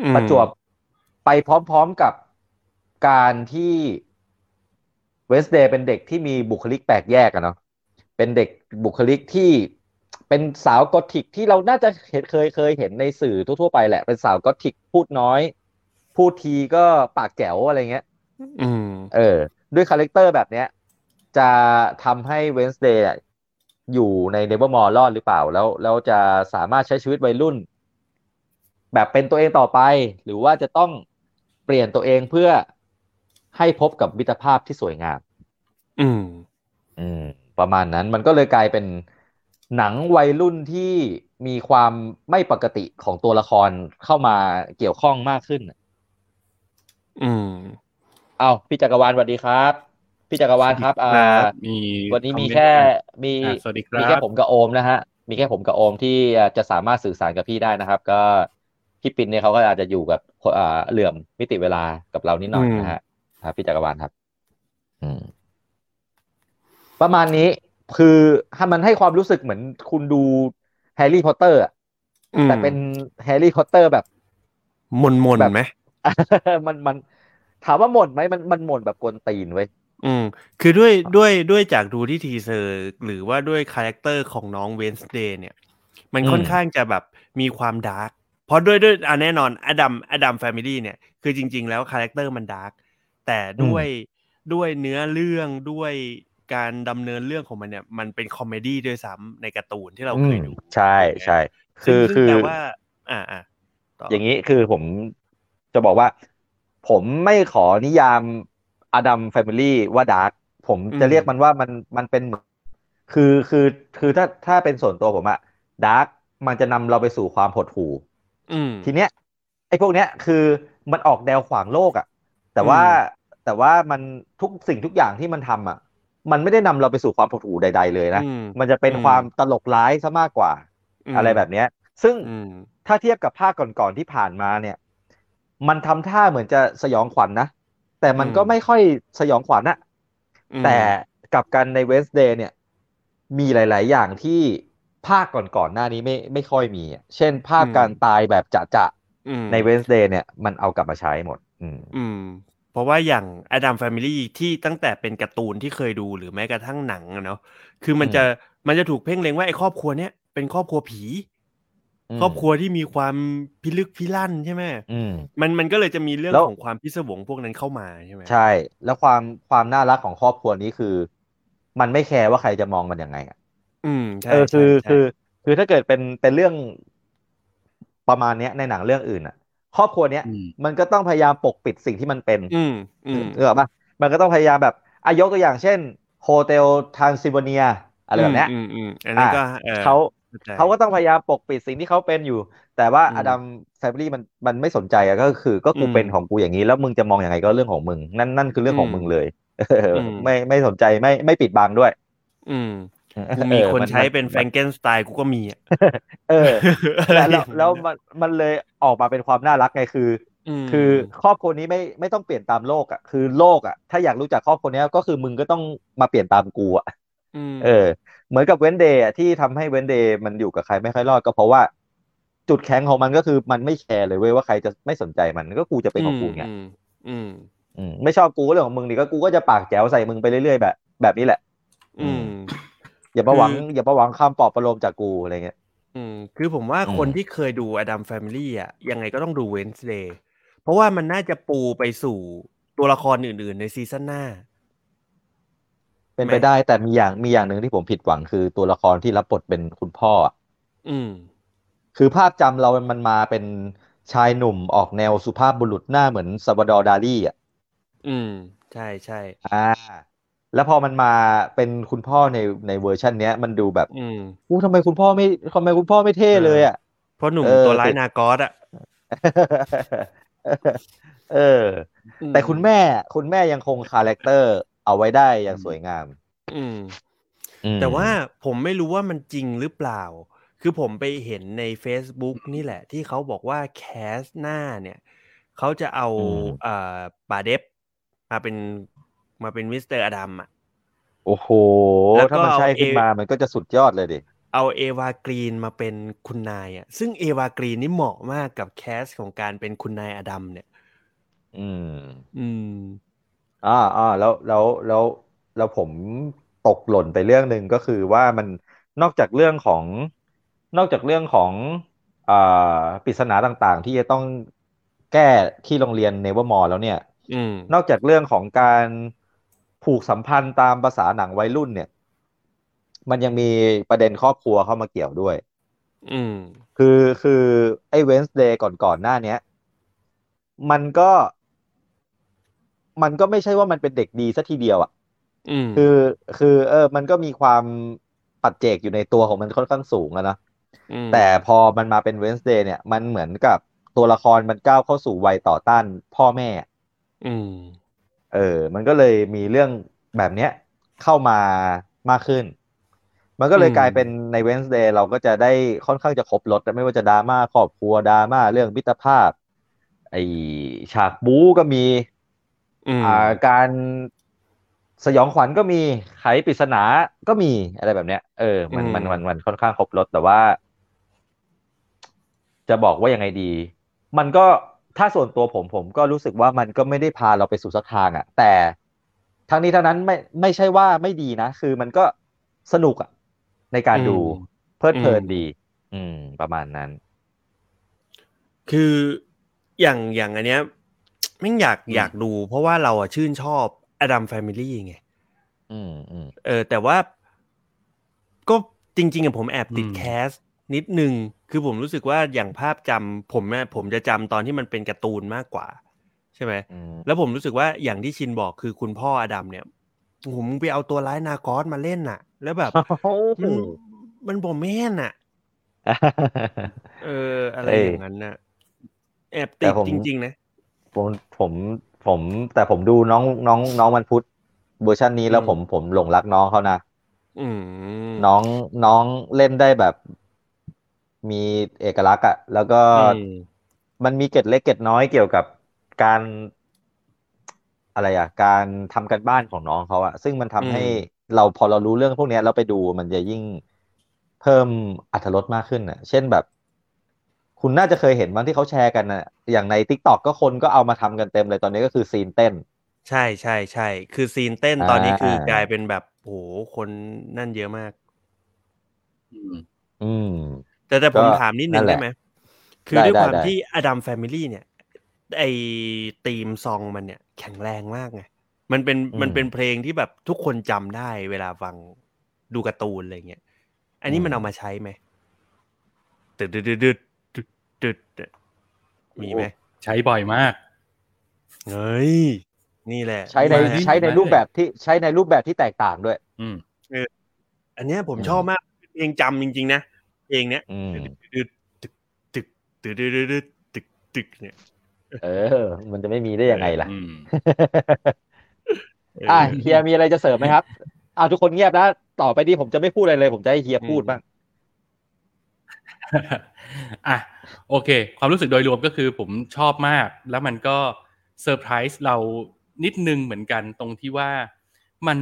S3: อืม
S2: ประจวบไปพร้อมๆกับการที่เวนส์เดย์เป็นเด็กที่มีบุคลิกแปลกแยกอะเนาะเป็นเด็กบุคลิกที่เป็นสาวกอธิกที่เราน่าจะเห็นเคยเคยเห็นในสื่อทั่วๆไปแหละ เป็นสาวกอธิกพูดน้อย พูดทีก็ปากแจ๋วอะไรเงี้ย
S3: อืม
S2: เออ ด้วย character แบบเนี้ย จะทำให้ Wednesday อยู่ในเนเ e อร์มอร์รอดหรือเปล่า แล้วแล้วจะสามารถใช้ชีวิตวัยรุ่น แบบเป็นตัวเองต่อไป หรือว่าจะต้องเปลี่ยนตัวเองเพื่อให้พบกับมิตรภาพที่สวยงาม
S3: อืม
S2: อืม ประมาณนั้นมันก็เลยกลายเป็นหนังวัยรุ่นที่มีความไม่ปกติของตัวละครเข้ามาเกี่ยวข้องมากขึ้น
S3: อืม
S2: เอาพี่จักรวาลสวัสดีครับ พี่จักรวาลครับอ่า
S3: ครับ
S1: มี
S2: วันนี้มี
S1: อเต์
S2: แค่มี
S1: อะสวัสดีค
S2: มี
S1: รั
S2: แค่
S1: บ
S2: ผมกับโอมนะฮะ มีแค่ผมกับโอมที่อ่าจะสามารถสื่อสารกับพี่ได้นะครับ ก็พี่ปินเนี่ยเขาก็อาจจะอยู่กับอ่าเหลื่อมมิติเวลากับเรานิดหน่อย
S3: อืม
S2: นะฮะครับพี่จักรวาลครับ อืม ประมาณนี้คือให้มันให้ความรู้สึกเหมือนคุณดูแฮร์รี่พอตเตอร์อะ
S3: อืม
S2: แต่เป็นแฮร์รี่พอตเตอร์แบบห
S3: ม่นหม่น
S2: แบบ
S3: ไหม
S2: มันมันถามว่าหม่นไหมมันมันหม่นแบบกวนตีนเว้ย
S3: อืมคือด้วยด้วยด้วยจากดูที่ teaser หรือว่าด้วย character ของน้อง Wednesday เนี่ย มัน
S2: อืม
S3: ค่อนข้างจะแบบมีความ dark เพราะด้วยด้วยอะแน่นอน Addams Addams Family เนี่ยคือจริง ๆ แล้ว character มัน dark แต่ด้วยด้วยเนื้อเรื่องด้วยการดำเนินเรื่องของมันเนี่ย มันเป็น comedy ด้วยซ้ำในการ์ตูนที่เราเคยดู
S2: ใช่ใช่
S3: ซึ่
S2: คื
S3: ง
S2: อ
S3: ซึ่ง
S2: คือ
S3: แปลว่า อ่าอ่าต่
S2: อย่างนี้คือผมจะบอกว่า ผมไม่ขอนิยาม Addams Family ว่า dark ผมจะเรียกมันว่ามันมันเป็นเหมือนคือคือคือถ้าถ้าเป็นส่วนตัวผมอะ dark มันจะนำเราไปสู่ความหดหู่
S3: อืม
S2: ทีเนี้ยไอ้พวกเนี้ยคือมันออกแนวขวางโลกอะแต่ว่า
S3: อืม
S2: แต่ว่ามันทุกสิ่งทุกอย่างที่มันทำอะมันไม่ได้นำเราไปสู่ความหดหู่ใด ๆ เลยนะ
S3: อืม
S2: มันจะเป็น
S3: อืม
S2: ความตลกร้ายซะมากกว่า
S3: ม
S2: อะไรแบบเนี้ย ซึ่ง
S3: อืม
S2: ถ้าเทียบกับภาคก่อนๆที่ผ่านมาเนี่ย มันทำท่าเหมือนจะสยองขวัญนะ แต่มันก็
S3: อืม
S2: ไม่ค่อยสยองขวัญอะ
S3: อืม
S2: แต่กลับกันในเวสเดย์เนี่ย มีหลาย ๆ อย่างที่ภาคก่อนๆหน้านี้ไม่ไม่ค่อยมีอะเช่นภาคการตายแบบจอะ
S3: อืม
S2: ๆใน Wednesday เนี่ยมันเอากลับมาใช้หมดอืม
S3: อืม เพราะว่าอย่าง Addams Family ที่ตั้งแต่เป็นการ์ตูนที่เคยดูหรือแม้กระทั่งหนังอะเนาะคือมัน
S2: อืม
S3: จะมันจะถูกเพ่งเล็งว่าไอ้ครอบครัวเนี้ยเป็นครอบครัวผี ครอบครัวที่มีความพิลึกพิลั่นใช่ไหม
S2: อืม
S3: มันมันก็เลยจะมีเรื่อง
S2: แล้ว
S3: ของความพิศวงพวกนั้นเข้ามาใช่ไหม
S2: ใช่ แล้วความความน่ารักของครอบครัวนี้คือ มันไม่แคร์ว่าใครจะมองมันยังไงอะ
S3: อืมใช่
S2: เออ
S3: ใช่
S2: คือ
S3: ใช่
S2: คือ คือถ้าเกิดเป็นเป็นเรื่องประมาณเนี้ยในหนังเรื่องอื่นอะ ครอบครัวเนี้ย
S1: อืม
S2: มันก็ต้องพยายามปกปิดสิ่งที่มันเป็น
S3: อืมอืม
S2: เออปะมันก็ต้องพยายามแบบอายกตัวอย่างเช่น Hotel Transylvania อะไรแบบเนี้ย
S3: อืมอืมอันนั้นก็เออ
S2: เข้า
S3: ใจ
S2: เขาก็ต้องพยายามปกปิดสิ่งที่เขาเป็นอยู่ แต่ว่า
S3: อืม
S2: Addams Family มันมันไม่สนใจอะก็คือ ก็กู
S3: อืม
S2: เป็นของกูอย่างนี้ แล้วมึงจะมองอย่างไงก็เรื่องของมึง นั่นนั่นคือเรื่องของ
S3: อืม
S2: มึงเลยเอออ
S3: ม
S2: ไม่ไม่สนใจไม่ไม่ปิดบังด้วย
S3: อืมกูมี
S2: เออ
S3: คน
S2: มัน
S3: ใช้
S2: มัน
S3: เป็น Frankenstein กูก็มีอะ
S2: เออ
S3: อะไร
S2: แล้ว
S3: อย่าง
S2: แล้ว
S3: เงี้ย
S2: มันมันเลยออกมาเป็นความน่ารักไงคือ
S3: ม
S2: คือครอบครัวนี้ไม่ไม่ต้องเปลี่ยนตามโลกอะคือโลกอะถ้าอยากรู้จักครอบครัวนี้ก็คือมึงก็ต้องมาเปลี่ยนตามกูอะ
S3: ม
S2: เออ เหมือนกับ Wednesday ที่ทำให้ Wednesday มันอยู่กับใครไม่ค่อยรอดก็เพราะว่า จุดแข็งของมันก็คือมันไม่แคร์เลยเว้ยว่าใครจะไม่สนใจมันก็กูจะเป็นของกูไง
S3: อืมอืม
S2: อืมไม่ชอบกูก็เรื่องของมึงดิก็กูก็จะปากแจ๋วใส่มึงไปเรื่อยๆแบบแบบนี้แหละ
S3: อืม
S2: อย่ามาหวัง
S3: คือ
S2: อย่ามาหวังคำปลอบประโลมจากกูอะไรเงี้ย
S3: อืม คือผมว่า
S2: อืม
S3: คนที่เคยดู Addams Family อะยังไงก็ต้องดู Wednesday เพราะว่ามันน่าจะปูไปสู่ตัวละครอื่นๆใน season หน้า
S2: เป็น
S3: ไหม
S2: ไปได้แต่มีอย่างมีอย่างหนึ่งที่ผมผิดหวังคือตัวละครที่รับบทเป็นคุณพ่ออะ
S3: อืม
S2: คือภาพจำเรามันมาเป็นชายหนุ่มออกแนวสุภาพบุรุษหน้าเหมือน Salvador Dali อะ
S3: อืม ใช่ใช่
S2: อ่า แล้วพอมันมาเป็นคุณพ่อในในเวอร์ชันเนี้ย มันดูแบบ
S3: อืม
S2: อู้ทำไมคุณพ่อไม่ทำไมคุณพ่อไม่เท่เลยอะ
S3: เพราะหนุ่ม
S2: เออ
S3: ตัวร้าย
S2: แต่
S3: Narcos อะ
S2: เออ แต่คุณแม่คุณแม่ยังคง character เอาไว้ได้อย่างสวยงาม
S3: อืม
S2: อืม
S3: แต่ว่าผมไม่รู้ว่ามันจริงหรือเปล่า คือผมไปเห็นใน Facebook นี่แหละ ที่เขาบอกว่า cast หน้าเนี่ยเขาจะเอาเอ่อป๋า Depp มาเป็นมาเป็น Mister Addams อะ
S2: โอ้โห
S3: แล้วก็
S2: ถ้ามันใช่
S3: เอา
S2: ขึ้น
S3: เอ
S2: มามันก็จะสุดยอดเลยดิ
S3: เอา Eva Green มาเป็นคุณนายอะ ซึ่ง Eva Green นี่เหมาะมากกับ cast ของการเป็นคุณนาย Addams เนี่ย
S2: อืม
S3: อืม
S2: อ่าอ่าแล้วแล้วแล้วแล้วผมตกหล่นไปเรื่องหนึ่งก็คือว่ามันนอกจากเรื่องของนอกจากเรื่องของอ่าปริศนาต่างๆ ที่จะต้องแก้ที่โรงเรียน Nevermore แล้วเนี่ย
S3: อืม
S2: นอกจากเรื่องของการผูกสัมพันธ์ตามภาษาหนังวัยรุ่นเนี่ย มันยังมีประเด็นครอบครัวเข้ามาเกี่ยวด้วย
S3: อืม
S2: คือคือไอ้ Wednesday ก่อนก่อนหน้าเนี้ย มันก็ มันก็ไม่ใช่ว่ามันเป็นเด็กดีซะทีเดียวอะ
S3: อืม
S2: คือคือ เออ มันก็มีความปัจเจกอยู่ในตัวของมันค่อนข้างสูงอะนะ
S3: ม
S2: แต่พอมันมาเป็นเวนส์เดย์เนี่ย มันเหมือนกับตัวละครมันก้าวเข้าสู่วัยต่อต้านพ่อแม่
S3: อืม
S2: เออ มันก็เลยมีเรื่องแบบเนี้ยเข้ามามากขึ้น มันก็เลย
S3: อืม
S2: กลายเป็นใน Wednesday เราก็จะได้ค่อนข้างจะครบรถไม่ว่าจะดราม่าครอบครัวดราม่าเรื่องมิตรภาพ ไอฉากบู๊ก็มี
S3: อืม
S2: อ่า การสยองขวัญก็มีไขปริศนาก็มีอะไรแบบเนี้ย เออ มัน
S3: อืม
S2: มันมันมันค่อนข้างครบรถแต่ว่า จะบอกว่ายังไงดี มันก็ถ้าส่วนตัวผมผมก็รู้สึกว่ามันก็ไม่ได้พาเราไปสู่สักทางอะ่ะ แต่ทั้งนี้ทั้งนั้นไม่ไม่ใช่ว่าไม่ดีนะ คือมันก็สนุกอะ่ะ ในการดู
S3: อืม
S2: เพลิดเพลิน
S3: อืม
S2: ดี อืม ประมาณนั้น
S3: คืออย่างอย่างอันเนี้ย แม่งอยาก
S1: อืม
S3: อยากดู เพราะว่าเราอะชื่นชอบ Addams Family ไง
S2: อืมอืม
S3: เออ แต่ว่า ก็จริงๆอะผมแอบติด
S1: อืม
S3: cast นิดนึง คือผมรู้สึกว่าอย่างภาพจำผมเนี่ยผมจะจำตอนที่มันเป็นการ์ตูนมากกว่า ใช่ไหม
S2: อืม
S3: แล้วผมรู้สึกว่าอย่างที่ชินบอกคือคุณพ่อ Addams เนี่ยผมไปเอาตัวร้ายนากอสมาเล่นน่ะ แล้วแบบมันมันบ่แม่นน่ะ เออ อะไร
S2: เอ้ย
S3: อย่างนั้นน่ะ แอบ
S2: แต่
S3: ติด
S2: ผม
S3: จริง ๆ นะ
S2: ผมผมผม แต่ผมดูน้องน้องน้องวันพุธเวอร์ชันนี้แล้ว
S3: อืม
S2: ผมผมหลงรักน้องเขานะ
S3: อืม
S2: น้องน้องเล่นได้แบบ มีเอกลักษณ์อะแล้วก็
S3: อืม
S2: มันมีเกร็ดเล็กเกร็ดน้อยเกี่ยวกับการอะไรอะการทำการบ้านของน้องเขาอะซึ่งมันทำให้
S3: อืม
S2: เราพอเรารู้เรื่องพวกเนี้ยเราไปดูมันจะยิ่งเพิ่มอรรถรสมากขึ้นอะเช่นแบบ คุณน่าจะเคยเห็นบางที่เขาแชร์กันนะอย่างใน TikTok ก็คนก็เอามาทำกันเต็มเลยตอนนี้ก็คือ scene เต้น
S3: ใช่ใช่ใช่คือ sceneเต้นตอนนี้
S2: อ่า
S3: คือกลายเป็นแบบโหคนนั่นเยอะมาก
S1: อืม
S2: อืม
S3: แต่แต่ผม
S2: ก็
S3: ถามนิดนึ
S2: นั่นแหละ
S3: ได้ไหมคือ
S2: ได้
S3: ด้วย
S2: ได้
S3: ความ
S2: ได้
S3: ที่ Addams Family เนี่ย ไอ้ theme song มันเนี่ยแข็งแรงมากไงมันเป็นมันเป็นเพลงที่แบบทุกคนจำได้เวลาฟังดูการ์ตูนอะไรเงี้ยอันนี้มันเอามาใช้ไหมตึดตึดตึดตึดตึด จุดมีไหม
S1: ใช้บ่อยมาก
S3: เฮ้ยนี่แหละ
S2: ใช้ในใช้ในรูปแบบที่ใช้ในรูปแบบที่แตกต่างด้วย
S1: อืม
S3: อันนี้ผมชอบมากเองจำจริง ๆ นะเพลงเนี้ยตึกตึกตึกตึกตึกตึกตึกเนี่ย
S2: เออ มันจะไม่มีได้ยังไงล่ะ
S1: อ่า
S2: เฮียมีอะไรจะเสริมไหมครับอ้าทุกคนเงียบนะต่อไปนี้ผมจะไม่พูดอะไรเลย ผมจะให้เฮียพูดบ้าง
S1: อะโอเค ความรู้สึกโดยรวมก็คือผมชอบมาก แล้วมันก็เซอร์ไพรส์เรานิดนึงเหมือนกันตรงที่ว่ามัน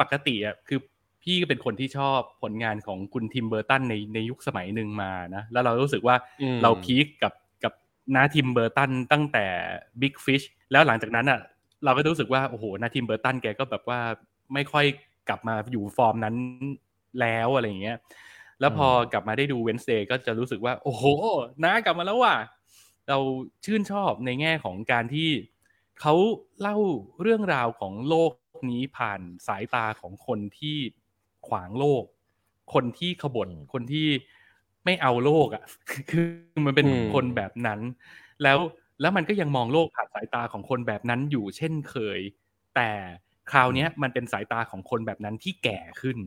S1: ปกติอะคือพี่ก็เป็นคนที่ชอบผลงานของคุณ Tim Burton ในในยุคสมัยหนึ่งมานะ แล้วเรารู้สึกว่า
S3: อืม
S1: เรา peak กับกับน้า Tim Burton ตั้งแต่ Big Fish แล้วหลังจากนั้นอะ เราก็รู้สึกว่า โอ้โหน้า Tim Burton แกก็แบบว่าไม่ค่อยกลับมาอยู่ฟอร์มนั้นแล้วอะไรอย่างเงี้ย แล้วพอกลับมาได้ดู Wednesday ก็จะรู้สึกว่า โอ้โหน้ากลับมาแล้วว่ะเราชื่นชอบในแง่ของการที่เขาเล่าเรื่องราวของโลกนี้ผ่านสายตาของคนที่ขวางโลก คนที่ขบฏ
S2: อืม
S1: คนที่ไม่เอาโลกอะ คือมันเป็น
S3: อืม
S1: คนแบบนั้น แล้วแล้วมันก็ยังมองโลกผ่านสายตาของคนแบบนั้นอยู่เช่นเคย แต่คราวเนี้ยมันเป็นสายตาของคนแบบนั้นที่แก่ขึ้น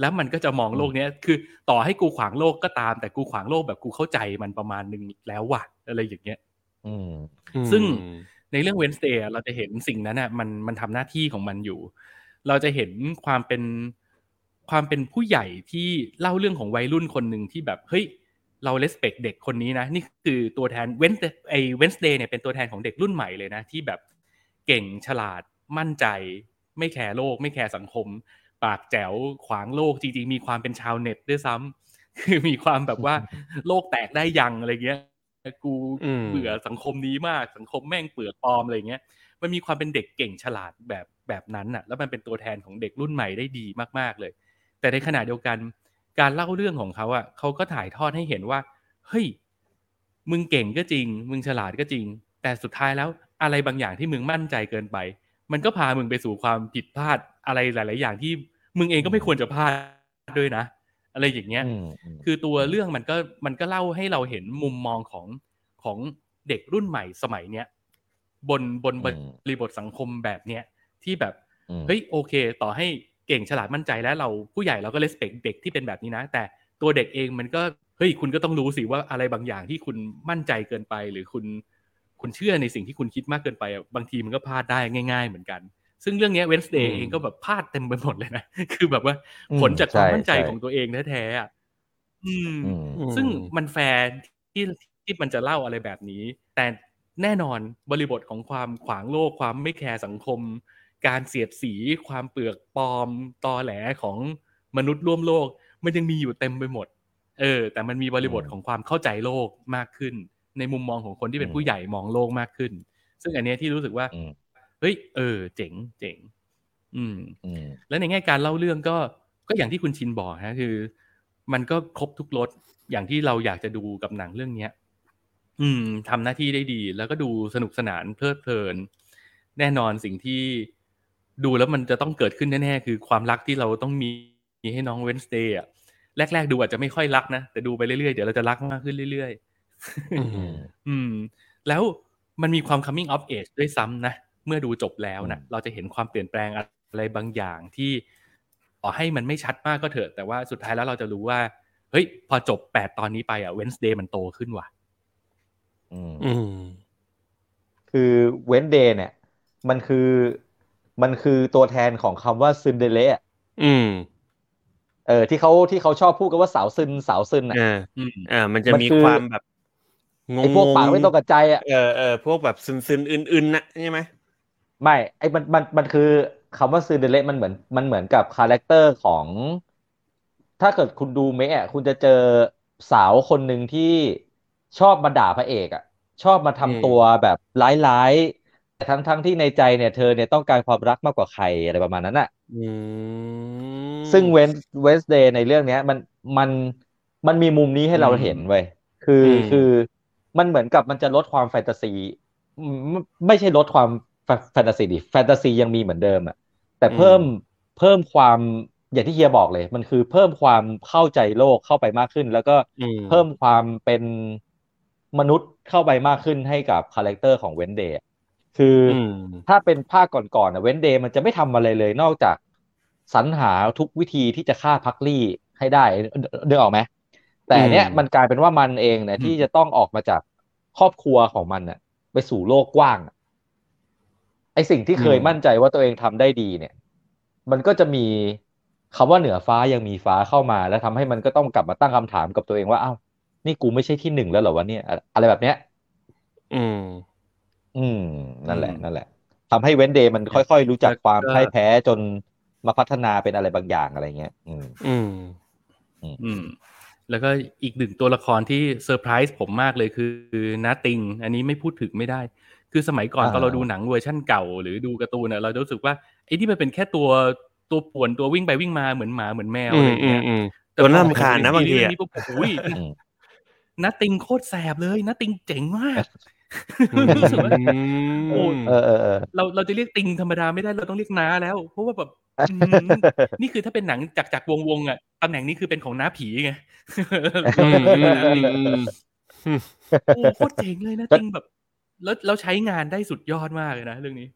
S1: แล้วมันก็จะมองโลกเนี้ยคือ ต่อให้กูขวางโลกก็ตาม แต่กูขวางโลกแบบกูเข้าใจมันประมาณหนึ่งแล้วว่ะอะไรอย่างเงี้ย
S2: อืม
S1: ซึ่งในเรื่อง Wednesday อะเราจะเห็นสิ่งนั้นอะมันมันทำหน้าที่ของมันอยู่ เราจะเห็นความเป็นความเป็นผู้ใหญ่ที่เล่าเรื่องของวัยรุ่นคนหนึ่งที่แบบเฮ้ยเราเลสเ c กเด็กคนนี้นะนี่คือตัวแทนเวนไอ Wednesday เนี่ยเป็นตัวแทนของเด็กรุ่นใหม่เลยนะ ที่แบบเก่งฉลาดมั่นใจ ไม่แคร์โลก ไม่แคร์สังคม ปากแจ๋วขวางโลกจริงๆ มีความเป็นชาวเน็ตด้วยซ้ำคือมีความแบบว่าโลกแตกได้ยังอะไรเงี้ยกู
S3: อืม
S1: เบื่อสังคมนี้มากสังคมแม่งเปลือกปลอมอะไรเงี้ยมันมีความเป็นเด็กเก่งฉลาดแบบแบบนั้นน่ะ แล้วมันเป็นตัวแทนของเด็กรุ่นใหม่ได้ดีมากๆเลย แต่ในขณะเดียวกันการเล่าเรื่องของเขาอะเขาก็ถ่ายทอดให้เห็นว่าเฮ้ยมึงเก่งก็จริง มึงฉลาดก็จริง แต่สุดท้ายแล้วอะไรบางอย่างที่มึงมั่นใจเกินไป มันก็พามึงไปสู่ความผิดพลาดอะไรหลาย ๆ อย่างที่ มึงเองก็ไม่ควรจะพลาดด้วยนะ อะไรอย่างเงี้ย
S2: อืมม
S1: คือตัวเรื่องมันก็มันก็เล่าให้เราเห็นมุมมองของของเด็กรุ่นใหม่สมัยเนี้ยบนบนบริบทสังคมแบบเนี้ยที่แบบ
S2: อืม
S1: เฮ้ยโอเค ต่อให้เก่งฉลาดมั่นใจแล้วเราผู้ใหญ่เราก็เลสเปกเด็กที่เป็นแบบนี้นะ แต่ตัวเด็กเองมันก็เฮ้ยคุณก็ต้องรู้สิว่าอะไรบางอย่างที่คุณมั่นใจเกินไปหรือคุณคุณเชื่อในสิ่งที่คุณคิดมากเกินไปอะบางทีมันก็พลาดได้ง่าย ๆ เหมือนกัน ซึ่งเรื่องเนี้เวนสเดย์
S2: อืม
S1: เองก็แบบพลาดเต็มไปหมดเลยนะ คือแบบว่า
S2: อืม
S1: ผลจากความ
S2: ใช่
S1: มั่นใจ
S2: ใช่
S1: ของตัวเองแท้ๆอะอืม
S2: อืม
S3: อืม
S1: ซึ่งมันแฟร์ที่ที่มันจะเล่าอะไรแบบนี้ แต่แน่นอนบริบทของความขวางโลกความไม่แคร์สังคม การเสียดสี ความเปลือกปลอมตอแหลของมนุษย์ร่วมโลก มันยังมีอยู่เต็มไปหมด เออ แต่มันมีบริบท
S2: อืม
S1: ของความเข้าใจโลกมากขึ้น ในมุมมองของคนที่เป็น
S2: อืม
S1: ผู้ใหญ่มองโลกมากขึ้น ซึ่งอันเนี้ยที่รู้สึกว่า
S2: อืม
S1: เฮ้ยเออ เจ๋งเจ๋งอืม
S2: อืม
S1: แล้วในแง่การเล่าเรื่องก็ก็อย่างที่คุณชินบอกฮะ คือ มันก็ครบทุกรสอย่างที่เราอยากจะดูกับหนังเรื่องเนี้ย อืมทำหน้าที่ได้ดี แล้วก็ดูสนุกสนานเพลิดเพลิน แน่นอนสิ่งที่ดูแล้วมันจะต้องเกิดขึ้นแน่ๆคือความรักที่เราต้องมีให้น้องเวนสเตย์อะแรกๆดูอาจจะไม่ค่อยรักนะแต่ดูไปเรื่อยๆเดี๋ยวเราจะรักมากขึ้นเรื่อยๆ
S2: อืม
S1: อืมแล้วมันมีความ coming of age ด้วยซ้ำนะ เมื่อดูจบแล้วนะ
S2: อืม
S1: เราจะเห็นความเปลี่ยนแปลงอะไรบางอย่างที่ต่อให้มันไม่ชัดมากก็เถอะ แต่ว่าสุดท้ายแล้วเราจะรู้ว่า เฮ้ย พอจบแปดตอนนี้ไปอะ Wednesday มันโตขึ้นว่ะ
S2: อืม
S3: อืม
S2: คือเวนเดย์เนี่ย มันคือมันคือตัวแทนของคำว่าซึนเดเลอะ
S3: อืม
S2: เออ ที่เขาที่เขาชอบพูดกันว่าสาวซึนสาวซึนอะ
S3: อ่า
S1: อืม
S3: อ่ามันจะ
S2: มัน
S3: มี
S2: คือ
S3: ความแบบงง
S2: ไอ้พวกปากไม่ตรงกับใจอะ
S3: เออเออพวกแบบซึนซึนๆอื่นๆนะใช่ไหม
S2: ไม่ไอ้มันมันมันคือคำว่าซึนเดเลมันเหมือนมันเหมือนกับ character ของ ถ้าเกิดคุณดูเมะอะคุณจะเจอสาวคนหนึ่งที่ชอบมาด่าพระเอกอะ ชอบมาทำตัวแบบร้ายๆแต่ทั้งทั้งที่ในใจเนี่ยเธอเนี่ยต้องการความรักมากกว่าใครอะไรประมาณนั้นอะ
S3: อืม
S2: ซึ่งเวน Wednesday ในเรื่องเนี้ย มันมันมันมีมุมนี้ให้เราเห็นเว้ยคืออ
S3: ม
S2: คือมันเหมือนกับมันจะลดความแฟนตาซี ไม่ไม่ใช่ลดความ แฟแฟนตาซีดิแฟนตาซียังมีเหมือนเดิมอะแต่เพิ่มเพิ่มความอย่างที่เฮียบอกเลย มันคือเพิ่มความเข้าใจโลกเข้าไปมากขึ้น แล้วก็
S3: อืม
S2: เพิ่มความเป็นมนุษย์เข้าไปมากขึ้นให้กับ character ของ Wednesdayคืออ
S3: อืม
S2: ถ้าเป็นภาคก่อนๆนะเวนเดย์มันจะไม่ทำอะไรเลยนอกจากสรรหาทุกวิธีที่จะฆ่าพักลี่ให้ได้เดือออกไหมแต่เนี้ย
S3: อืม
S2: มันกลายเป็นว่ามันเองเนี่ย
S1: อืม
S2: ที่จะต้องออกมาจากครอบครัวของมันน่ะ ไปสู่โลกกว้างอะ ไอสิ่งที่เคยมั่นใจว่าตัวเองทำได้ดีเนี่ย มันก็จะมีคำว่าเหนือฟ้ายังมีฟ้าเข้ามา แล้วทำให้มันก็ต้องกลับมาตั้งคำถามกับตัวเองว่าอ้าวนี่กูไม่ใช่ที่หนึ่งแล้วเหรอวะเนี่ยอะอะไรแบบเนี้ย
S3: อืม
S2: อืม นั่นแหละ
S1: อืม
S2: นั่นแหละทำให้ Wednesday มันค่อยๆ รู้จัก
S1: แล้วก็
S2: ความพ่ายแพ้จนมาพัฒนาเป็นอะไรบางอย่างอะไรเงี้ย อืม
S3: อืม
S1: อืม แล้วก็อีกหนึ่งตัวละครที่เซอร์ไพรส์ผมมากเลยคือนาย Thing อันนี้ไม่พูดถึงไม่ได้ คือสมัยก่อน
S2: อ่า
S1: ตอนเราดูหนังเวอร์ชั่นเก่า หรือดูการ์ตูนน่ะเราจะรู้สึกว่าไอ้ที่มันเป็นแค่ตัวตัวป่วนตัววิ่งไปวิ่งมาเหมือนหมาเหมือนแมว
S3: อื
S1: อะไร
S3: ม
S1: อย่าง
S3: อื
S1: เงี้
S3: ม
S1: ย
S3: อืม
S1: แต่
S3: ตัวน่า
S1: พอ
S3: รำคาญนะ
S1: เห็
S3: บางที
S1: ซีรีส์
S3: อะ
S1: เรื่องนี้ปุ๊บโอ้ย
S2: อืม
S1: นาติงโคตรแสบเลยนาติงเจ๋งมาก
S3: อืม
S1: รู้สึกว่าโอ้
S2: เออเออเออ
S1: เราเราจะเรียกติงธรรมดาไม่ได้เราต้องเรียกน้าแล้วเพราะว่าแบบอื้อหือนี่คือถ้าเป็นหนังจากจากวงวงๆอะตำแหน่งนี้คือเป็นของน้าผีไง
S3: อืมอืมอืมอืม
S1: โอ้โคตรเจ๋งเลยนะติงแบบ แล้วแล้วใช้งานได้สุดยอดมากเลยนะเรื่องนี้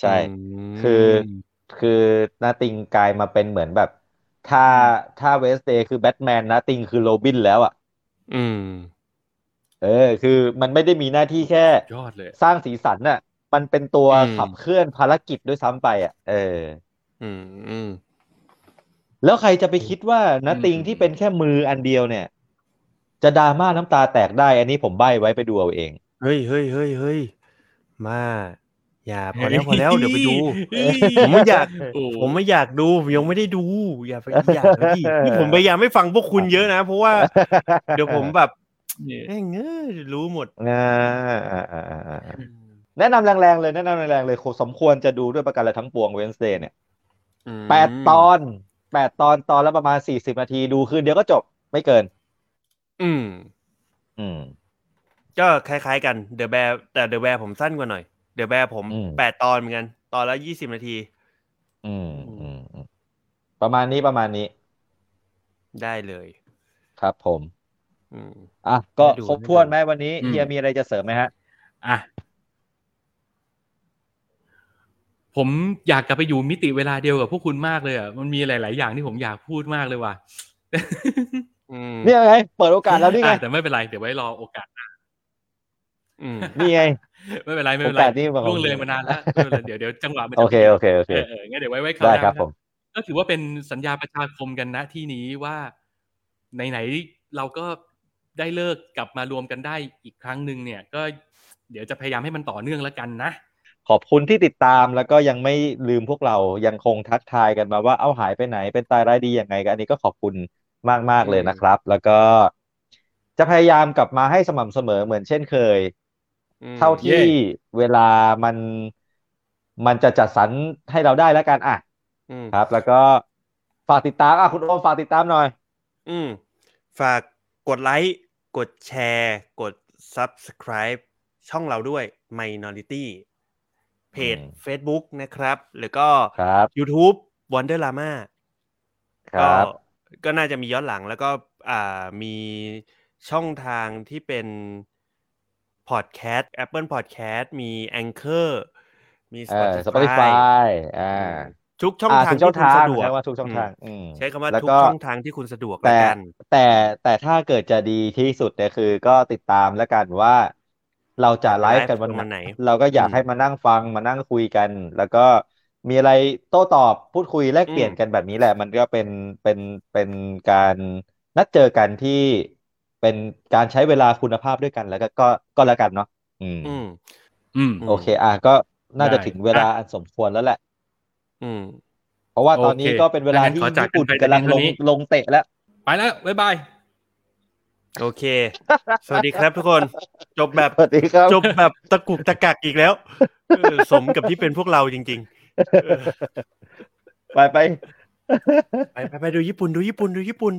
S2: ใช่ คือคือนาติงกลายมาเป็นเหมือนแบบ ถ้าถ้าเวสเดย์คือแบทแมนนาติงคือโรบินแล้วอะ
S3: อืม
S2: เออ คือมันไม่ได้มีหน้าที่แค่
S1: ยอดเลย
S2: สร้างสีสันน่ะ มันเป็นตัว
S3: อืม
S2: ขับเคลื่อนภารกิจด้วยซ้ำไปอะ เออ
S3: อืมอืม
S2: แล้วใครจะไปคิดว่านาติง
S1: อืม
S2: ที่เป็นแค่มืออันเดียวเนี่ย จะดราม่าน้ำตาแตกได้ อันนี้ผมใบ้ไว้ไปดูเอาเอง
S3: เฮ้ยเฮ้ยเฮ้ยเฮ้ยมา อย่าพอแล้วพอแล้วเดี๋ยวไปดู
S1: เฮ้ย
S3: ผมไม่อยาก
S1: โอ้
S3: ผมไม่อยากดูผมยังไม่ได้ดู อย่าไปอยากเลยดินี่ผมพยายามไม่ฟังพวกคุณเยอะนะ เพราะว่า เดี๋ยวผมแบบ
S1: เนี่ย
S3: เอ้ยเงยรู้หมด
S2: อ่าอ่าอ่าอ่าอ่าแนะนำแรงๆเลยแนะนำแรงๆเลยสมควรจะดูด้วยประการอะไรทั้งปวงเวนสเดย์เนี่ย
S3: อืม
S2: แปดตอนแปดตอนตอนละประมาณสี่สิบนาทีดูคืนเดียวก็จบไม่เกิน
S3: อืม
S2: อืม
S3: ก็คล้ายๆกันเดอะแบร์แต่เดอะแบร์ผมสั้นกว่าหน่อยเดอะแบร์ผม
S2: อืม
S3: แปดตอนเหมือนกัน ตอนละยี่สิบนาที
S2: อืมอืมอืมประมาณนี้ประมาณนี้
S3: ได้เลย
S2: ครับผม
S3: อืม
S2: อะก็
S3: ให้ดู
S2: ครบ
S3: ให้
S2: ถ้วน
S3: ดู
S2: ไหมวันนี้
S1: อืม
S2: เฮียมีอะไรจะเสริมไหมฮะ
S1: อะ ผมอยากกลับไปอยู่มิติเวลาเดียวกับพวกคุณมากเลยอะมันมีหลาย ๆ อย่างที่ผมอยากพูดมากเลยว่ะ
S3: อืม
S2: เนี่ยไง เปิดโอกาสแล้วนี่ไง
S1: อะแต่ไม่เป็นไร เดี๋ยวไว้รอโอกาสหน้า
S3: อืม
S2: นี่ไง
S1: ไม่เป็นไรไม่
S2: โอ
S1: เป็นไร
S2: กาสนี้มาของ
S1: ล่วงเลยมานานแล้วไม่เป็นไรเดี๋ยวเดี๋ยวจังหวะมันจะ
S2: โอเคโอเคโอเค
S1: เออเอองั้นเดี๋ยวไว้ไว้คราว
S2: ได้
S1: หน้า
S2: ครับ
S1: นะ
S2: ผม
S1: ก็ถือว่าเป็นสัญญาประชาคมกันนะที่นี้ว่าไหนๆเราก็ได้เลิกกลับมารวมกันได้อีกครั้งหนึ่งเนี่ย ก็เดี๋ยวจะพยายามให้มันต่อเนื่องแล้วกันนะ
S2: ขอบคุณที่ติดตามแล้วก็ยังไม่ลืมพวกเรายังคงทักทายกันมาว่าเอาหายไปไหนเป็นตายร้ายดียังไงกันอันนี้ก็ขอบคุณมากๆเลยนะครับ แล้วก็จะพยายามกลับมาให้สม่ำเสมอเหมือนเช่นเคย
S3: อืม
S2: เท่าที่เวลามันมันจะจัดสรรให้เราได้แล้วกันอะ
S3: อืม
S2: ครับ แล้วก็ฝากติดตามอะคุณโอมฝากติดตามหน่อย
S3: อืม ฝากกดไลค์ กดแชร์ กด subscribe ช่องเราด้วย Minority เพจ
S2: อืม
S3: Facebook นะครับ แล้วก็
S2: ครับ
S3: YouTube Wonder Lama
S2: ค
S3: ก็
S2: รับ
S3: ก็น่าจะมีย้อนหลังแล้วก็อ่ามีช่องทางที่เป็น พอดแคสต์ Apple Podcast มี Anchor มี
S2: เออ
S3: Spotify
S2: Spotify อ่า
S3: ทุกช่อง
S2: อ่า
S3: ทาง
S2: ทุกช่อง
S3: ที่คุณ
S2: ทาง
S3: สะดวก
S2: ใช้ว่าทุกช่องทาง
S3: อืม
S2: อืม
S3: ใช้คำว่า
S2: แล้ว
S3: ทุก
S2: ก็
S3: ช่องทางที่คุณสะดวก
S2: แต่
S3: ละกัน
S2: แต่แต่ถ้าเกิดจะดีที่สุดเนี่ยคือก็ติดตามแล้วกันว่า เราจะไลฟ์กันวัน
S3: วันไหน
S2: เราก็อยาก
S3: อืม
S2: ให้มานั่งฟังมานั่งคุยกัน แล้วก็มีอะไรโต้ตอบพูดคุยแลกเปลี่ยน
S3: อืม
S2: กันแบบนี้แหละ มันก็เป็นเป็นเป็นการนัดเจอกันที่ เป็นการใช้เวลาคุณภาพด้วยกันแล้วก็ก็ก็แล้วกันเนาะอืม
S3: อืม
S1: อืม
S3: อืม
S2: โอเค อะก็น่าจะ
S1: ได้
S2: ถึงเวลาอันสมควรแล้วแหละ
S3: อืม
S2: เพราะว่าตอนนี้
S1: โอเค
S2: ก็เป็นเวลา
S1: งั้น
S2: ที่
S1: ขอจาก
S2: ญี่ปุ่น
S1: กันไป
S2: กำลัง
S1: แต่
S2: ล
S1: เพี
S2: ง
S1: ยงเท่านี้
S2: ลงเตะแล้ว
S1: ไปแล้วบ๊ายบาย
S3: โอเค สวัสดีครับทุกคน จบแบบ
S2: สวัสดีครับ
S3: จบแบบตะกุกตะกักอีกแล้วเออสมกับที่เป็นพวกเราจริงๆเออ
S2: ไปไป
S3: ไปไปไปดูญี่ปุ่นดูญี่ปุ่นดูญี่ปุ่น